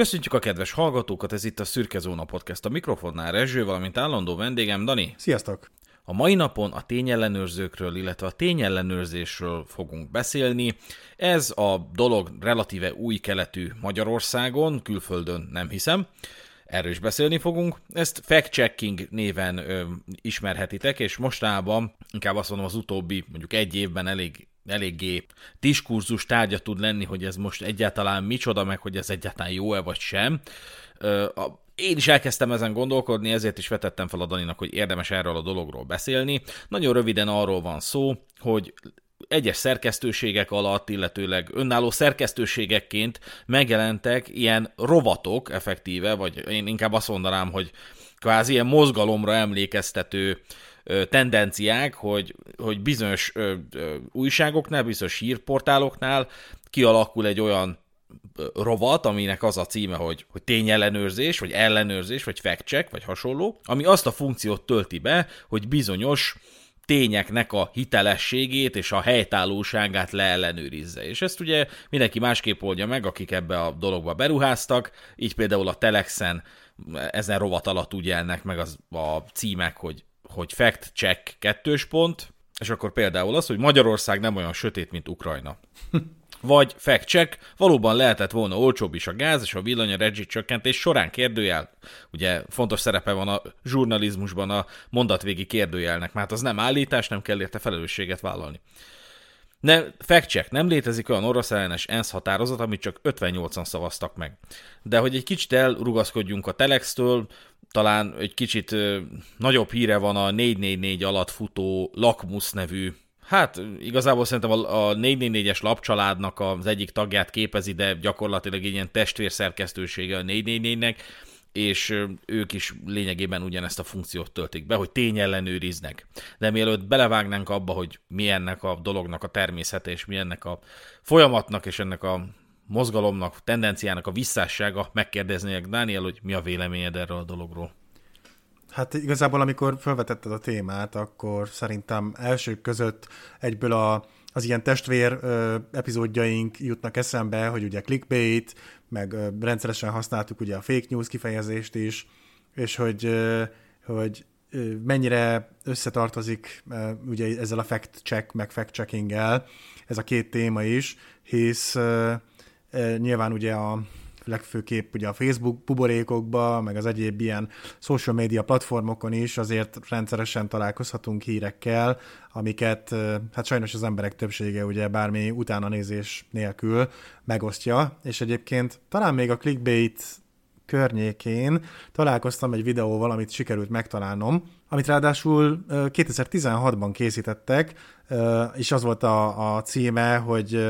Köszöntjük a kedves hallgatókat, ez itt a Szürke Zóna Podcast. A mikrofonnál Rezső, valamint állandó vendégem Dani. Sziasztok! A mai napon a tényellenőrzőkről, illetve a tényellenőrzésről fogunk beszélni. Ez a dolog relatíve új keletű Magyarországon, külföldön nem hiszem. Erről is beszélni fogunk. Ezt fact-checking néven ö, ismerhetitek, és mostában, inkább azt mondom az utóbbi, mondjuk egy évben elég eléggé diskurzus tárgya tud lenni, hogy ez most egyáltalán micsoda, meg hogy ez egyáltalán jó-e vagy sem. Én is elkezdtem ezen gondolkodni, ezért is vetettem fel a Daninak, hogy érdemes erről a dologról beszélni. Nagyon röviden arról van szó, hogy egyes szerkesztőségek alatt, illetőleg önálló szerkesztőségekként megjelentek ilyen rovatok effektíve, vagy én inkább azt mondanám, hogy kvázi ilyen mozgalomra emlékeztető tendenciák, hogy, hogy bizonyos ö, ö, újságoknál, bizonyos hírportáloknál kialakul egy olyan rovat, aminek az a címe, hogy, hogy tényellenőrzés, vagy ellenőrzés, vagy fact-check, vagy hasonló, ami azt a funkciót tölti be, hogy bizonyos tényeknek a hitelességét és a helytállóságát leellenőrizze. És ezt ugye mindenki másképp oldja meg, akik ebbe a dologba beruháztak, így például a Telexen ezen rovat alatt úgy jelnek meg az, a címek, hogy hogy fact check kettős pont, és akkor például az, hogy Magyarország nem olyan sötét, mint Ukrajna. Vagy fact check, valóban lehetett volna olcsóbb is a gáz és a villany a rezsi csökkentés során kérdőjel. Ugye fontos szerepe van a zsurnalizmusban a mondatvégi kérdőjelnek, mert az nem állítás, nem kell érte felelősséget vállalni. Ne, fact check, nem létezik olyan orosz ellenes ENSZ határozat, amit csak 58-an szavaztak meg. De hogy egy kicsit elrugaszkodjunk a Telextől, talán egy kicsit nagyobb híre van a 444 alatt futó Lakmus nevű Hát igazából szerintem a 444-es lapcsaládnak az egyik tagját képezi, de gyakorlatilag egy ilyen testvérszerkesztősége a 444-nek, és ők is lényegében ugyanezt a funkciót töltik be, hogy tényellenőriznek. De mielőtt belevágnánk abba, hogy mi ennek a dolognak a természete, és mi ennek a folyamatnak, és ennek a mozgalomnak, tendenciának a visszássága, megkérdeznék Dániel, hogy mi a véleményed erről a dologról. Hát igazából, amikor felvetetted a témát, akkor szerintem elsők között egyből a, az ilyen testvér ö, epizódjaink jutnak eszembe, hogy ugye clickbait, meg ö, rendszeresen használtuk ugye a fake news kifejezést is, és hogy, ö, hogy ö, mennyire összetartozik ö, ugye ezzel a fact check, meg fact checkinggel ez a két téma is, hisz ö, nyilván ugye a legfőképp ugye a Facebook buborékokba, meg az egyéb ilyen social media platformokon is azért rendszeresen találkozhatunk hírekkel, amiket hát sajnos az emberek többsége ugye bármi utána nézés nélkül megosztja, és egyébként talán még a clickbait környékén találkoztam egy videóval, amit sikerült megtalálnom, amit ráadásul 2016-ban készítettek, és az volt a, a címe, hogy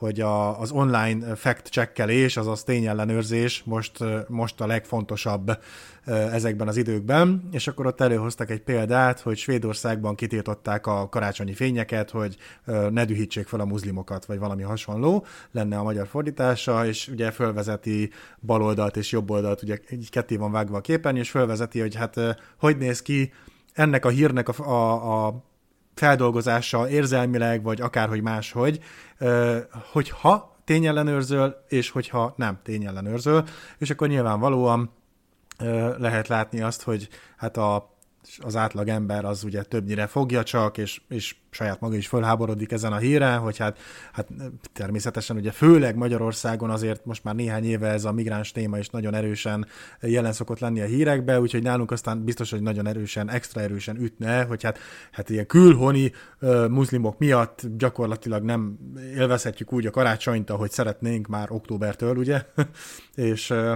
hogy a, az online fact-checkelés, azaz tényellenőrzés most, most a legfontosabb ezekben az időkben, és akkor ott előhoztak egy példát, hogy Svédországban kitiltották a karácsonyi fényeket, hogy ne dühítsék fel a muzlimokat, vagy valami hasonló lenne a magyar fordítása, és ugye fölvezeti baloldalt és jobboldalt, ugye így ketté van vágva a képen, és fölvezeti, hogy hát hogy néz ki ennek a hírnek a, a, a feldolgozása érzelmileg, vagy akárhogy máshogy, hogyha tényellenőrzöl, és hogyha nem tényellenőrzöl, és akkor nyilvánvalóan lehet látni azt, hogy hát a az átlag ember az ugye többnyire fogja csak, és, és saját maga is fölháborodik ezen a híren, hogy hát, hát természetesen ugye főleg Magyarországon azért most már néhány éve ez a migráns téma is nagyon erősen jelen szokott lenni a hírekbe, úgyhogy nálunk aztán biztos, hogy nagyon erősen, extra erősen ütne, hogy hát, hát ilyen külhoni uh, muszlimok miatt gyakorlatilag nem élvezhetjük úgy a karácsonyt, ahogy szeretnénk már októbertől, ugye? és, uh,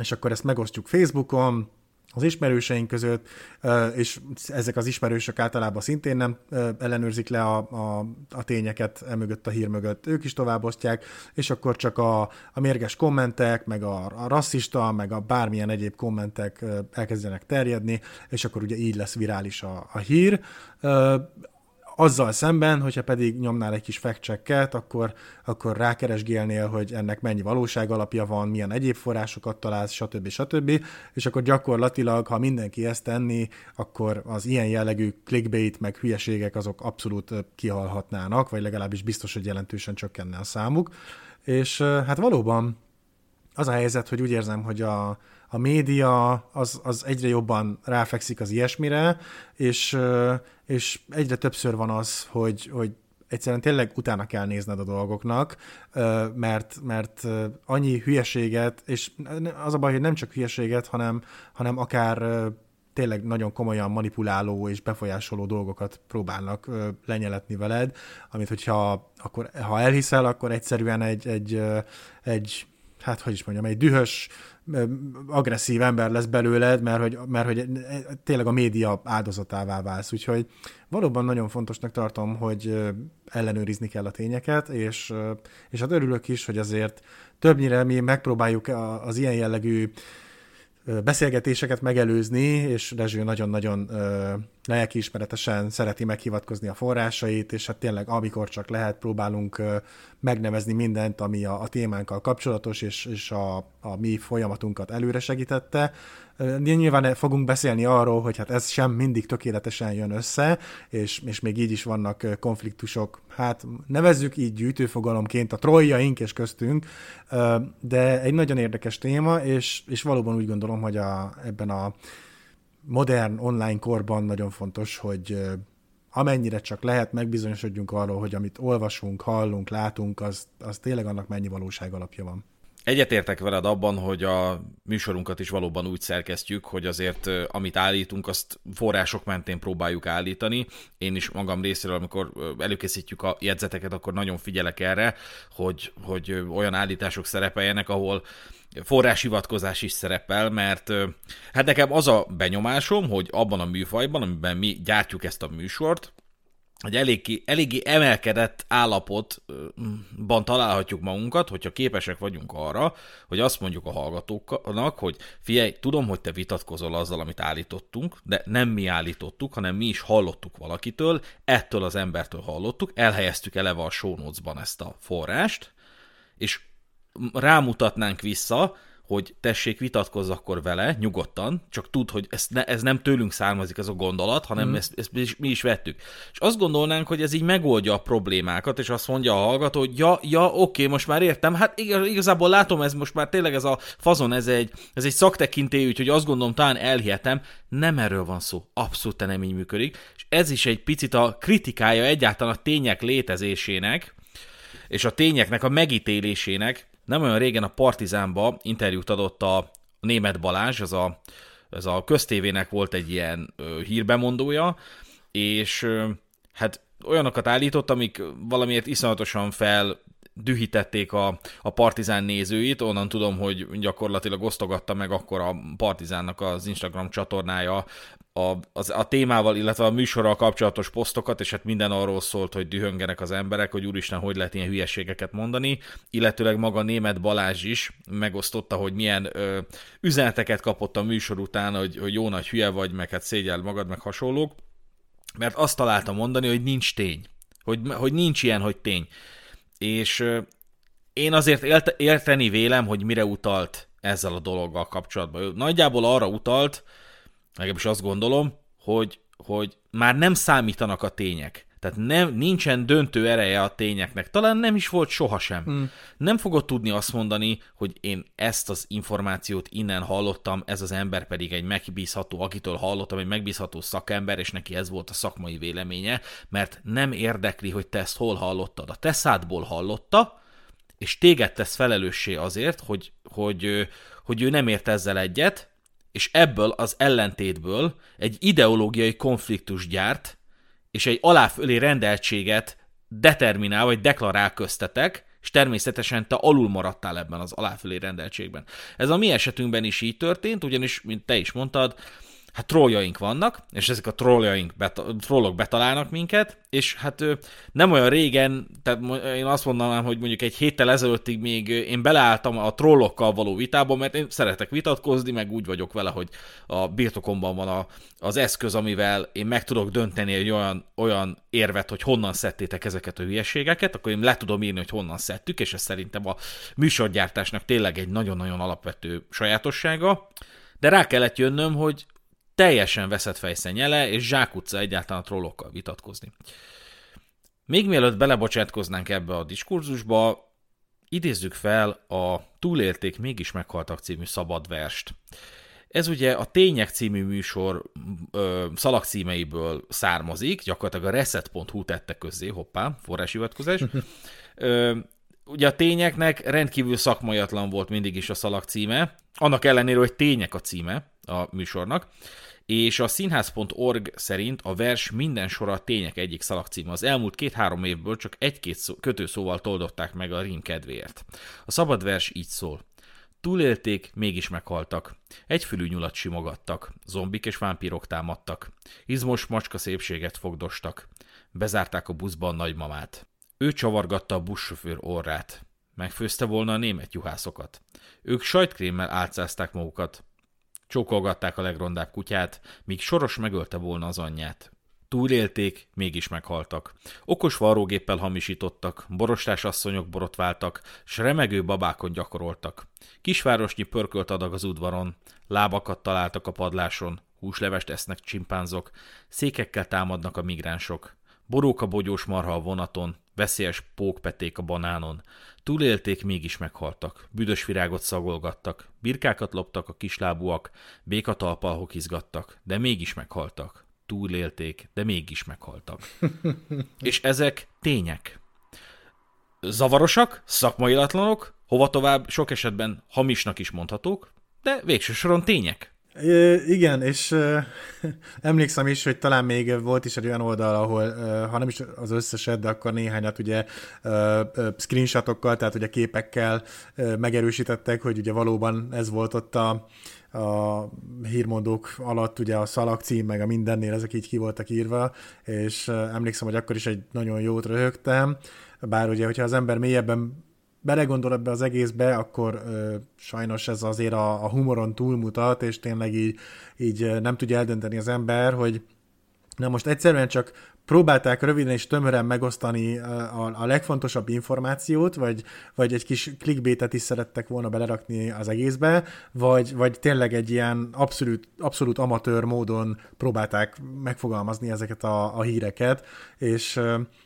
és akkor ezt megosztjuk Facebookon, az ismerőseink között, és ezek az ismerősök általában szintén nem ellenőrzik le a, a, a tényeket emögött a hír mögött, ők is továbbosztják, és akkor csak a, a mérges kommentek, meg a, a rasszista, meg a bármilyen egyéb kommentek elkezdenek terjedni, és akkor ugye így lesz virális a, a hír. Azzal szemben, hogyha pedig nyomnál egy kis fact akkor, akkor rákeresgélnél, hogy ennek mennyi valóság alapja van, milyen egyéb forrásokat találsz, stb. stb. És akkor gyakorlatilag, ha mindenki ezt tenni, akkor az ilyen jellegű clickbait meg hülyeségek azok abszolút kihalhatnának, vagy legalábbis biztos, hogy jelentősen csökkenne a számuk. És hát valóban az a helyzet, hogy úgy érzem, hogy a, a média az, az egyre jobban ráfekszik az ilyesmire, és, és egyre többször van az, hogy, hogy egyszerűen tényleg utána kell nézned a dolgoknak, mert, mert annyi hülyeséget, és az a baj, hogy nem csak hülyeséget, hanem, hanem akár tényleg nagyon komolyan manipuláló és befolyásoló dolgokat próbálnak lenyeletni veled, amit hogyha akkor, ha elhiszel, akkor egyszerűen egy, egy, egy hát hogy is mondjam, egy dühös, agresszív ember lesz belőled, mert hogy, mert hogy tényleg a média áldozatává válsz. Úgyhogy valóban nagyon fontosnak tartom, hogy ellenőrizni kell a tényeket, és, és hát örülök is, hogy azért többnyire mi megpróbáljuk az ilyen jellegű beszélgetéseket megelőzni, és Rezső nagyon-nagyon lelkiismeretesen szereti meghivatkozni a forrásait, és hát tényleg amikor csak lehet, próbálunk megnevezni mindent, ami a, a témánkkal kapcsolatos, és, és a, a mi folyamatunkat előre segítette. Nyilván fogunk beszélni arról, hogy hát ez sem mindig tökéletesen jön össze, és, és még így is vannak konfliktusok, hát nevezzük így gyűjtőfogalomként a troljaink és köztünk, de egy nagyon érdekes téma, és, és valóban úgy gondolom, hogy a, ebben a modern online korban nagyon fontos, hogy amennyire csak lehet, megbizonyosodjunk arról, hogy amit olvasunk, hallunk, látunk, az, az tényleg annak mennyi valóság alapja van. Egyetértek veled abban, hogy a műsorunkat is valóban úgy szerkesztjük, hogy azért amit állítunk, azt források mentén próbáljuk állítani. Én is magam részéről, amikor előkészítjük a jegyzeteket, akkor nagyon figyelek erre, hogy, hogy olyan állítások szerepeljenek, ahol forráshivatkozás is szerepel, mert hát nekem az a benyomásom, hogy abban a műfajban, amiben mi gyártjuk ezt a műsort, egy eléggé, eléggé emelkedett állapotban találhatjuk magunkat, hogyha képesek vagyunk arra, hogy azt mondjuk a hallgatóknak, hogy figyelj, tudom, hogy te vitatkozol azzal, amit állítottunk, de nem mi állítottuk, hanem mi is hallottuk valakitől, ettől az embertől hallottuk, elhelyeztük eleve a show ezt a forrást, és rámutatnánk vissza, hogy tessék, vitatkozz akkor vele, nyugodtan, csak tud, hogy ez, ne, ez nem tőlünk származik ez a gondolat, hanem mm. ezt, ezt mi, is, mi is vettük. És azt gondolnánk, hogy ez így megoldja a problémákat, és azt mondja a hallgató, hogy ja, ja, oké, most már értem, hát igaz, igazából látom, ez most már tényleg ez a fazon, ez egy, ez egy szaktekintély, úgyhogy azt gondolom, talán elhihetem, nem erről van szó, abszolút nem így működik, és ez is egy picit a kritikája egyáltalán a tények létezésének, és a tényeknek a megítélésének, nem olyan régen a Partizánba interjút adott a német Balázs, ez a, ez a köztévének volt egy ilyen ö, hírbemondója, és ö, hát olyanokat állított, amik valamiért iszonyatosan fel dühítették a, a Partizán nézőit, onnan tudom, hogy gyakorlatilag osztogatta meg akkor a Partizánnak az Instagram csatornája a, az, a témával, illetve a műsorral kapcsolatos posztokat, és hát minden arról szólt, hogy dühöngenek az emberek, hogy úristen, hogy lehet ilyen hülyeségeket mondani, illetőleg maga német Balázs is megosztotta, hogy milyen ö, üzeneteket kapott a műsor után, hogy, hogy jó nagy hülye vagy, meg hát szégyeld magad, meg hasonlók, mert azt találta mondani, hogy nincs tény, hogy, hogy nincs ilyen, hogy tény. És ö, én azért érteni vélem, hogy mire utalt ezzel a dologgal kapcsolatban. Nagyjából arra utalt, legalábbis azt gondolom, hogy, hogy már nem számítanak a tények. Tehát nem, nincsen döntő ereje a tényeknek. Talán nem is volt sohasem. Mm. Nem fogod tudni azt mondani, hogy én ezt az információt innen hallottam, ez az ember pedig egy megbízható, akitől hallottam, egy megbízható szakember, és neki ez volt a szakmai véleménye, mert nem érdekli, hogy te ezt hol hallottad. A te szádból hallotta, és téged tesz felelőssé azért, hogy, hogy, hogy ő nem ért ezzel egyet, és ebből az ellentétből egy ideológiai konfliktus gyárt, és egy aláfölé rendeltséget determinál, vagy deklarál köztetek, és természetesen te alul maradtál ebben az aláfölé rendeltségben. Ez a mi esetünkben is így történt, ugyanis, mint te is mondtad, hát trolljaink vannak, és ezek a trolljaink, beta, trollok betalálnak minket, és hát nem olyan régen, tehát én azt mondanám, hogy mondjuk egy héttel ezelőttig még én beleálltam a trollokkal való vitába, mert én szeretek vitatkozni, meg úgy vagyok vele, hogy a birtokomban van a, az eszköz, amivel én meg tudok dönteni egy olyan, olyan érvet, hogy honnan szedtétek ezeket a hülyeségeket, akkor én le tudom írni, hogy honnan szedtük, és ez szerintem a műsorgyártásnak tényleg egy nagyon-nagyon alapvető sajátossága. De rá kellett jönnöm, hogy teljesen veszett fejszennyele, és zsákutca egyáltalán a trollokkal vitatkozni. Még mielőtt belebocsátkoznánk ebbe a diskurzusba, idézzük fel a Túlélték, mégis meghaltak című szabad verst. Ez ugye a Tények című műsor ö, szalagcímeiből származik, gyakorlatilag a reset.hu tette közzé, hoppá, forráshivatkozás. ö, ugye a tényeknek rendkívül szakmaiatlan volt mindig is a szalagcíme, annak ellenére, hogy tények a címe a műsornak, és a színház.org szerint a vers minden sora a tények egyik szalagcíme. Az elmúlt két-három évből csak egy-két szó, kötőszóval toldották meg a rím kedvéért. A szabad vers így szól. Túlélték, mégis meghaltak. Egyfülű nyulat simogattak. Zombik és vámpírok támadtak. Izmos macska szépséget fogdostak. Bezárták a buszban a nagymamát. Ő csavargatta a buszsofőr orrát. Megfőzte volna a német juhászokat. Ők sajtkrémmel álcázták magukat. Csókolgatták a legrondább kutyát, míg Soros megölte volna az anyját. Túlélték, mégis meghaltak. Okos varrógéppel hamisítottak, borostás asszonyok borotváltak, s remegő babákon gyakoroltak. Kisvárosnyi pörkölt adag az udvaron, lábakat találtak a padláson, húslevest esznek csimpánzok, székekkel támadnak a migránsok. Boróka bogyós marha a vonaton, veszélyes pókpeték a banánon. Túlélték, mégis meghaltak. Büdös virágot szagolgattak, birkákat loptak a kislábúak, békatalpal hokizgattak, de mégis meghaltak. Túlélték, de mégis meghaltak. És ezek tények. Zavarosak, szakmailatlanok, hova tovább sok esetben hamisnak is mondhatók, de végső soron tények. Igen, és emlékszem is, hogy talán még volt is egy olyan oldal, ahol, ha nem is az összeset, de akkor néhányat ugye screenshotokkal, tehát ugye képekkel megerősítettek, hogy ugye valóban ez volt ott a, a hírmondók alatt ugye a szalag cím, meg a mindennél ezek így ki voltak írva, és emlékszem, hogy akkor is egy nagyon jót röhögtem, bár ugye, hogyha az ember mélyebben belegondol ebbe az egészbe, akkor ö, sajnos ez azért a, a humoron túlmutat, és tényleg így, így nem tudja eldönteni az ember, hogy na most egyszerűen csak próbálták röviden és tömören megosztani a, a legfontosabb információt, vagy, vagy egy kis clickbaitet is szerettek volna belerakni az egészbe, vagy, vagy tényleg egy ilyen abszolút, abszolút amatőr módon próbálták megfogalmazni ezeket a, a híreket, és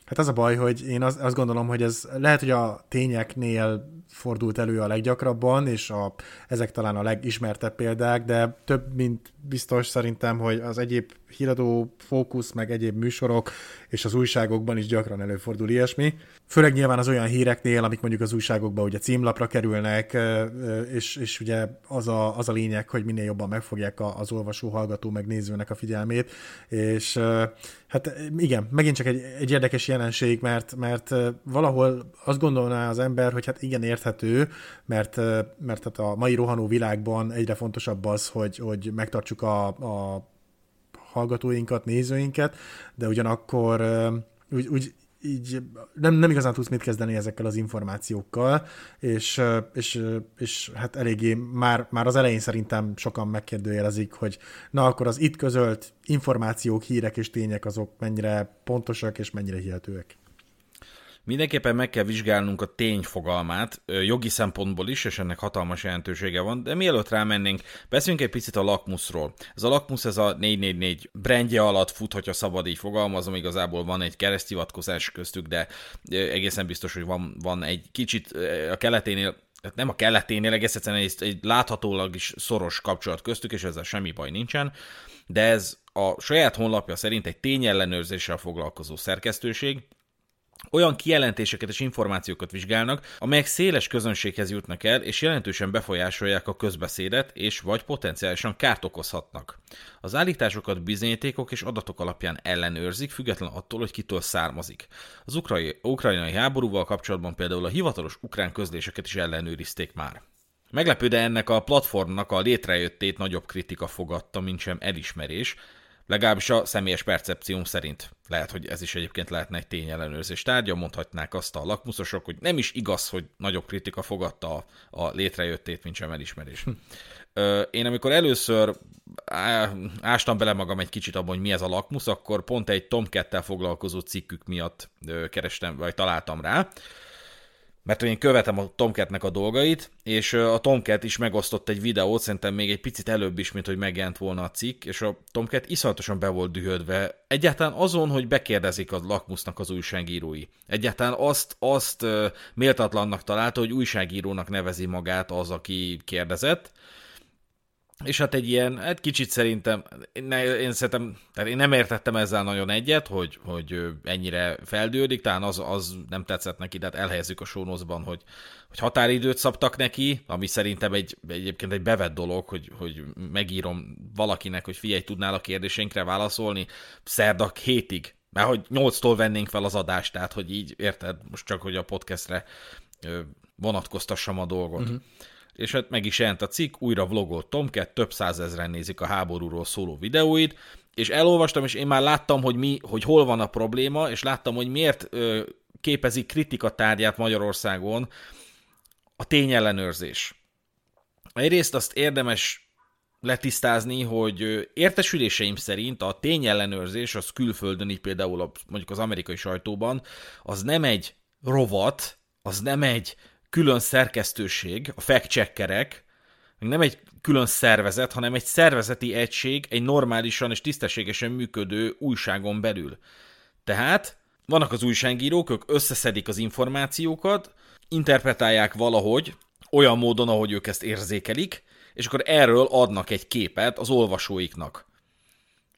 hát az a baj, hogy én az, azt gondolom, hogy ez lehet, hogy a tényeknél fordult elő a leggyakrabban, és a, ezek talán a legismertebb példák, de több, mint biztos szerintem, hogy az egyéb híradó fókusz, meg egyéb műsorok, és az újságokban is gyakran előfordul ilyesmi. Főleg nyilván az olyan híreknél, amik mondjuk az újságokban ugye címlapra kerülnek, és, és ugye az a, az a lényeg, hogy minél jobban megfogják az olvasó, hallgató, meg nézőnek a figyelmét, és hát igen, megint csak egy, egy érdekes jelenség, mert, mert valahol azt gondolná az ember, hogy hát igen érthető, mert, mert hát a mai rohanó világban egyre fontosabb az, hogy, hogy megtartsuk a, a hallgatóinkat, nézőinket, de ugyanakkor úgy, úgy így nem, nem igazán tudsz mit kezdeni ezekkel az információkkal, és, és, és hát eléggé már, már az elején szerintem sokan megkérdőjelezik, hogy na akkor az itt közölt információk, hírek és tények azok mennyire pontosak és mennyire hihetőek. Mindenképpen meg kell vizsgálnunk a tény fogalmát, jogi szempontból is, és ennek hatalmas jelentősége van, de mielőtt rámennénk, beszéljünk egy picit a lakmuszról. Ez a lakmusz, ez a 444 brandje alatt fut, hogyha szabad így fogalmazom, igazából van egy kereszthivatkozás köztük, de egészen biztos, hogy van, van egy kicsit a keleténél nem a keleténél, egész egyszerűen egy, egy láthatólag is szoros kapcsolat köztük, és ezzel semmi baj nincsen, de ez a saját honlapja szerint egy tényellenőrzéssel foglalkozó szerkesztőség, olyan kijelentéseket és információkat vizsgálnak, amelyek széles közönséghez jutnak el, és jelentősen befolyásolják a közbeszédet, és vagy potenciálisan kárt okozhatnak. Az állításokat bizonyítékok és adatok alapján ellenőrzik, független attól, hogy kitől származik. Az ukrai, ukrajnai háborúval kapcsolatban például a hivatalos ukrán közléseket is ellenőrizték már. Meglepő, de ennek a platformnak a létrejöttét nagyobb kritika fogadta, mint sem elismerés, Legalábbis a személyes percepcióm szerint. Lehet, hogy ez is egyébként lehetne egy tényellenőrzés tárgya, mondhatnák azt a lakmuszosok, hogy nem is igaz, hogy nagyobb kritika fogadta a, a létrejöttét, mint sem elismerés. Hm. Én amikor először ástam bele magam egy kicsit abban, hogy mi ez a lakmusz, akkor pont egy Tomcat-tel foglalkozó cikkük miatt kerestem, vagy találtam rá, mert én követem a Tomcatnek a dolgait, és a Tomcat is megosztott egy videót, szerintem még egy picit előbb is, mint hogy megjelent volna a cikk, és a Tomcat iszonyatosan be volt dühödve. Egyáltalán azon, hogy bekérdezik a lakmusznak az újságírói. Egyáltalán azt, azt méltatlannak találta, hogy újságírónak nevezi magát az, aki kérdezett, és hát egy ilyen, egy kicsit szerintem, én, szerintem, tehát én nem értettem ezzel nagyon egyet, hogy, hogy ennyire feldődik, talán az, az nem tetszett neki, tehát elhelyezzük a sónoszban, hogy, hogy határidőt szabtak neki, ami szerintem egy, egyébként egy bevett dolog, hogy, hogy megírom valakinek, hogy figyelj, tudnál a kérdéseinkre válaszolni szerda hétig, mert hogy nyolctól vennénk fel az adást, tehát hogy így, érted, most csak, hogy a podcastre vonatkoztassam a dolgot. Uh-huh és hát meg is jelent a cikk, újra vlogolt Tomcat, több százezren nézik a háborúról szóló videóid, és elolvastam, és én már láttam, hogy, mi, hogy hol van a probléma, és láttam, hogy miért ö, képezik kritika tárgyát Magyarországon a tényellenőrzés. Egyrészt azt érdemes letisztázni, hogy értesüléseim szerint a tényellenőrzés az külföldön, így például a, mondjuk az amerikai sajtóban, az nem egy rovat, az nem egy külön szerkesztőség, a fact-checkerek, nem egy külön szervezet, hanem egy szervezeti egység egy normálisan és tisztességesen működő újságon belül. Tehát vannak az újságírók, ők összeszedik az információkat, interpretálják valahogy, olyan módon, ahogy ők ezt érzékelik, és akkor erről adnak egy képet az olvasóiknak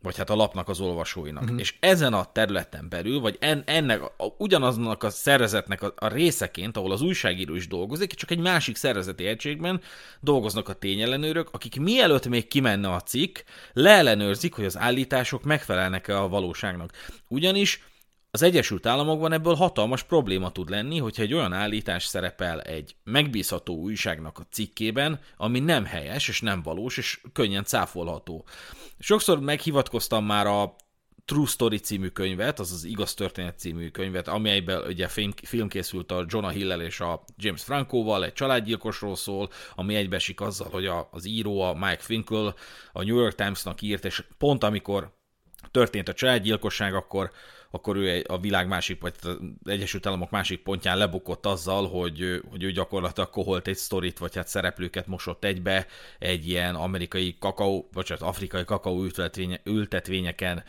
vagy hát a lapnak az olvasóinak. Uh-huh. És ezen a területen belül, vagy en, ennek, a, ugyanaznak a szervezetnek a, a részeként, ahol az újságíró is dolgozik, csak egy másik szervezeti egységben dolgoznak a tényellenőrök, akik mielőtt még kimenne a cikk, leellenőrzik, hogy az állítások megfelelnek-e a valóságnak. Ugyanis az Egyesült Államokban ebből hatalmas probléma tud lenni, hogyha egy olyan állítás szerepel egy megbízható újságnak a cikkében, ami nem helyes és nem valós, és könnyen cáfolható. Sokszor meghivatkoztam már a True Story című könyvet, az az Igaz Történet című könyvet, amelyben ugye film, film készült a Jonah Hill és a James Francoval, egy családgyilkosról szól, ami egybeesik azzal, hogy a, az író, a Mike Finkel a New York Times-nak írt, és pont amikor történt a családgyilkosság, akkor akkor ő a világ másik, vagy az Egyesült Államok másik pontján lebukott azzal, hogy, hogy ő gyakorlatilag koholt egy sztorit, vagy hát szereplőket mosott egybe egy ilyen amerikai kakaó, vagy hát afrikai kakaó ültetvénye, ültetvényeken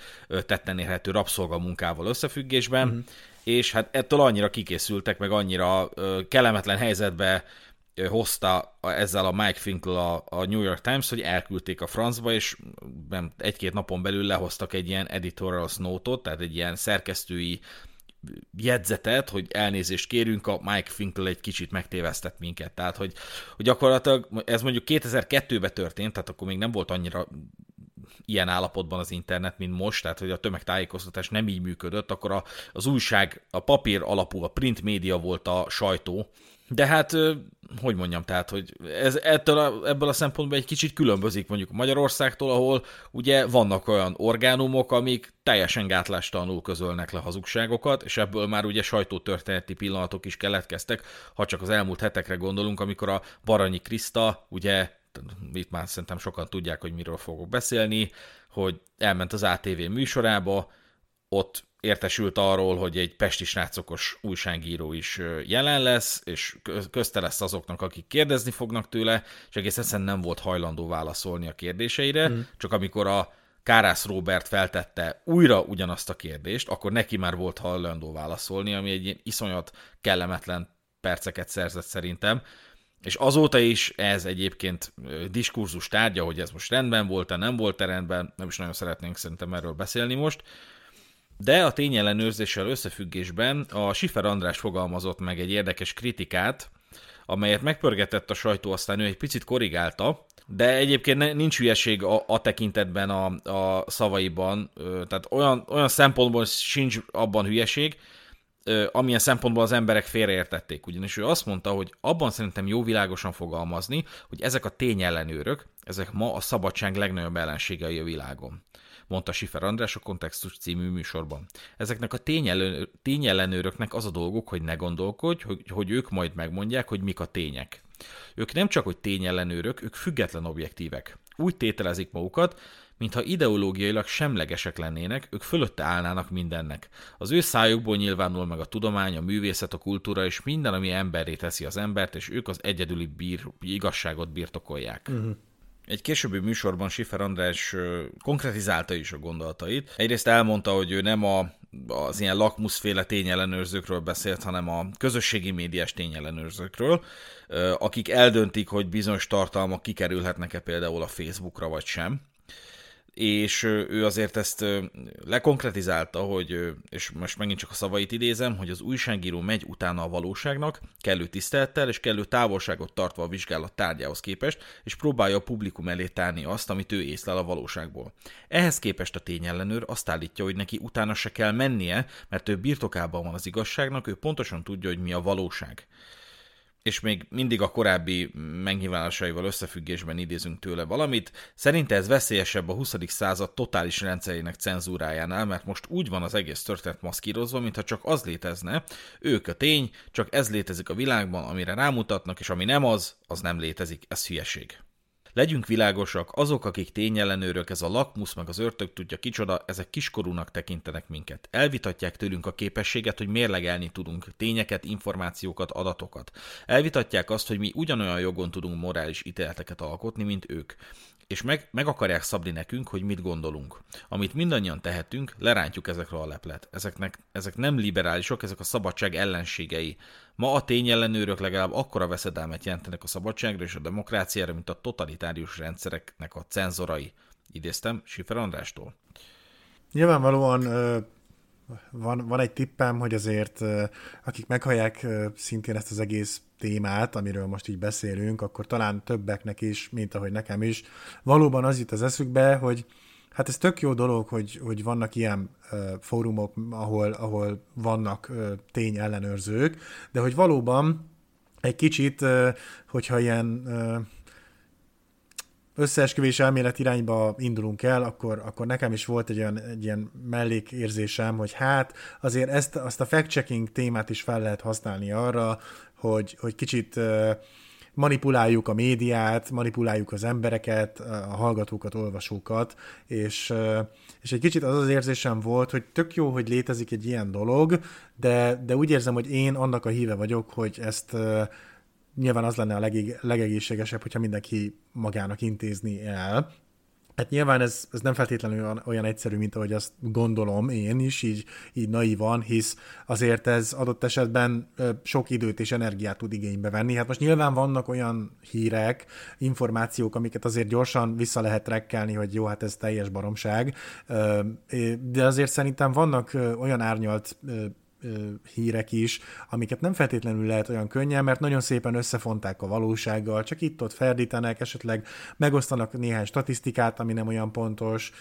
tetten érhető rabszolgamunkával összefüggésben, mm-hmm. és hát ettől annyira kikészültek, meg annyira kellemetlen helyzetbe hozta ezzel a Mike Finkel a, a New York Times, hogy elküldték a francba, és egy-két napon belül lehoztak egy ilyen editorial note tehát egy ilyen szerkesztői jegyzetet, hogy elnézést kérünk, a Mike Finkel egy kicsit megtévesztett minket. Tehát, hogy, hogy gyakorlatilag ez mondjuk 2002-ben történt, tehát akkor még nem volt annyira ilyen állapotban az internet, mint most, tehát hogy a tömegtájékoztatás nem így működött, akkor a, az újság, a papír alapú, a print média volt a sajtó, de hát, hogy mondjam, tehát, hogy ez ettől a, ebből a szempontból egy kicsit különbözik mondjuk Magyarországtól, ahol ugye vannak olyan orgánumok, amik teljesen gátlástalanul közölnek le hazugságokat, és ebből már ugye sajtótörténeti pillanatok is keletkeztek, ha csak az elmúlt hetekre gondolunk, amikor a Baranyi Kriszta, ugye itt már szerintem sokan tudják, hogy miről fogok beszélni, hogy elment az ATV műsorába, ott értesült arról, hogy egy pesti srácokos újságíró is jelen lesz, és közte lesz azoknak, akik kérdezni fognak tőle, és egész egyszerűen nem volt hajlandó válaszolni a kérdéseire, mm. csak amikor a Kárász Robert feltette újra ugyanazt a kérdést, akkor neki már volt hajlandó válaszolni, ami egy ilyen iszonyat kellemetlen perceket szerzett szerintem, és azóta is ez egyébként diskurzus tárgya, hogy ez most rendben volt-e, nem volt-e rendben, nem is nagyon szeretnénk szerintem erről beszélni most, de a tényellenőrzéssel összefüggésben a Sifer András fogalmazott meg egy érdekes kritikát, amelyet megpörgetett a sajtó, aztán ő egy picit korrigálta, de egyébként nincs hülyeség a, a tekintetben a, a szavaiban, tehát olyan, olyan szempontból sincs abban hülyeség, amilyen szempontból az emberek félreértették. Ugyanis ő azt mondta, hogy abban szerintem jó világosan fogalmazni, hogy ezek a tényellenőrök, ezek ma a szabadság legnagyobb ellenségei a világon mondta Sifer András a Kontextus című műsorban. Ezeknek a tényellenőr, tényellenőröknek az a dolguk, hogy ne gondolkodj, hogy, hogy ők majd megmondják, hogy mik a tények. Ők nem csak, hogy tényellenőrök, ők független objektívek. Úgy tételezik magukat, mintha ideológiailag semlegesek lennének, ők fölötte állnának mindennek. Az ő szájukból nyilvánul meg a tudomány, a művészet, a kultúra és minden, ami emberré teszi az embert, és ők az egyedüli bír, igazságot birtokolják. Uh-huh. Egy későbbi műsorban Sifer András konkretizálta is a gondolatait. Egyrészt elmondta, hogy ő nem a, az ilyen lakmuszféle tényellenőrzőkről beszélt, hanem a közösségi médiás tényellenőrzőkről, akik eldöntik, hogy bizonyos tartalmak kikerülhetnek-e például a Facebookra vagy sem és ő azért ezt lekonkretizálta, hogy, és most megint csak a szavait idézem, hogy az újságíró megy utána a valóságnak, kellő tisztelettel és kellő távolságot tartva a vizsgálat tárgyához képest, és próbálja a publikum elé tárni azt, amit ő észlel a valóságból. Ehhez képest a tényellenőr azt állítja, hogy neki utána se kell mennie, mert ő birtokában van az igazságnak, ő pontosan tudja, hogy mi a valóság és még mindig a korábbi megnyilvánulásaival összefüggésben idézünk tőle valamit. Szerinte ez veszélyesebb a 20. század totális rendszerének cenzúrájánál, mert most úgy van az egész történet maszkírozva, mintha csak az létezne, ők a tény, csak ez létezik a világban, amire rámutatnak, és ami nem az, az nem létezik, ez hülyeség. Legyünk világosak, azok, akik tényellenőrök, ez a lakmusz meg az örtök tudja kicsoda, ezek kiskorúnak tekintenek minket. Elvitatják tőlünk a képességet, hogy mérlegelni tudunk tényeket, információkat, adatokat. Elvitatják azt, hogy mi ugyanolyan jogon tudunk morális ítéleteket alkotni, mint ők és meg, meg akarják szabni nekünk, hogy mit gondolunk. Amit mindannyian tehetünk, lerántjuk ezekről a leplet. Ezeknek, ezek nem liberálisok, ezek a szabadság ellenségei. Ma a tényellenőrök legalább akkora veszedelmet jelentenek a szabadságra és a demokráciára, mint a totalitárius rendszereknek a cenzorai. Idéztem Sifer Andrástól. Nyilvánvalóan van, van egy tippem, hogy azért akik meghallják szintén ezt az egész témát, amiről most így beszélünk, akkor talán többeknek is, mint ahogy nekem is, valóban az itt az eszükbe, hogy hát ez tök jó dolog, hogy, hogy vannak ilyen uh, fórumok, ahol, ahol vannak uh, tény ellenőrzők, de hogy valóban egy kicsit, uh, hogyha ilyen uh, összeesküvés elmélet irányba indulunk el, akkor, akkor nekem is volt egy olyan egy ilyen mellékérzésem, hogy hát azért ezt, azt a fact-checking témát is fel lehet használni arra, hogy, hogy kicsit manipuláljuk a médiát, manipuláljuk az embereket, a hallgatókat, olvasókat, és, és egy kicsit az az érzésem volt, hogy tök jó, hogy létezik egy ilyen dolog, de, de úgy érzem, hogy én annak a híve vagyok, hogy ezt nyilván az lenne a legeg- legegészségesebb, hogyha mindenki magának intézni el, Hát nyilván ez, ez nem feltétlenül olyan, olyan egyszerű, mint ahogy azt gondolom én is, így, így naívan, hisz azért ez adott esetben sok időt és energiát tud igénybe venni. Hát most nyilván vannak olyan hírek, információk, amiket azért gyorsan vissza lehet rekkelni, hogy jó, hát ez teljes baromság, de azért szerintem vannak olyan árnyalt hírek is, amiket nem feltétlenül lehet olyan könnyen, mert nagyon szépen összefonták a valósággal, csak itt-ott ferdítenek, esetleg megosztanak néhány statisztikát, ami nem olyan pontos,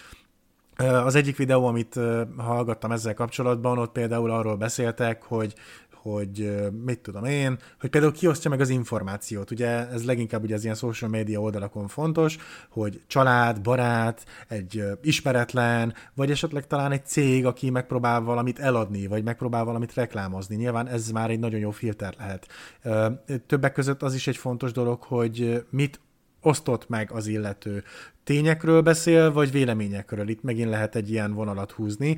az egyik videó, amit hallgattam ezzel kapcsolatban, ott például arról beszéltek, hogy hogy mit tudom én, hogy például kiosztja meg az információt. Ugye ez leginkább ugye az ilyen social media oldalakon fontos, hogy család, barát, egy ismeretlen, vagy esetleg talán egy cég, aki megpróbál valamit eladni, vagy megpróbál valamit reklámozni. Nyilván ez már egy nagyon jó filter lehet. Többek között az is egy fontos dolog, hogy mit osztott meg az illető. Tényekről beszél, vagy véleményekről? Itt megint lehet egy ilyen vonalat húzni.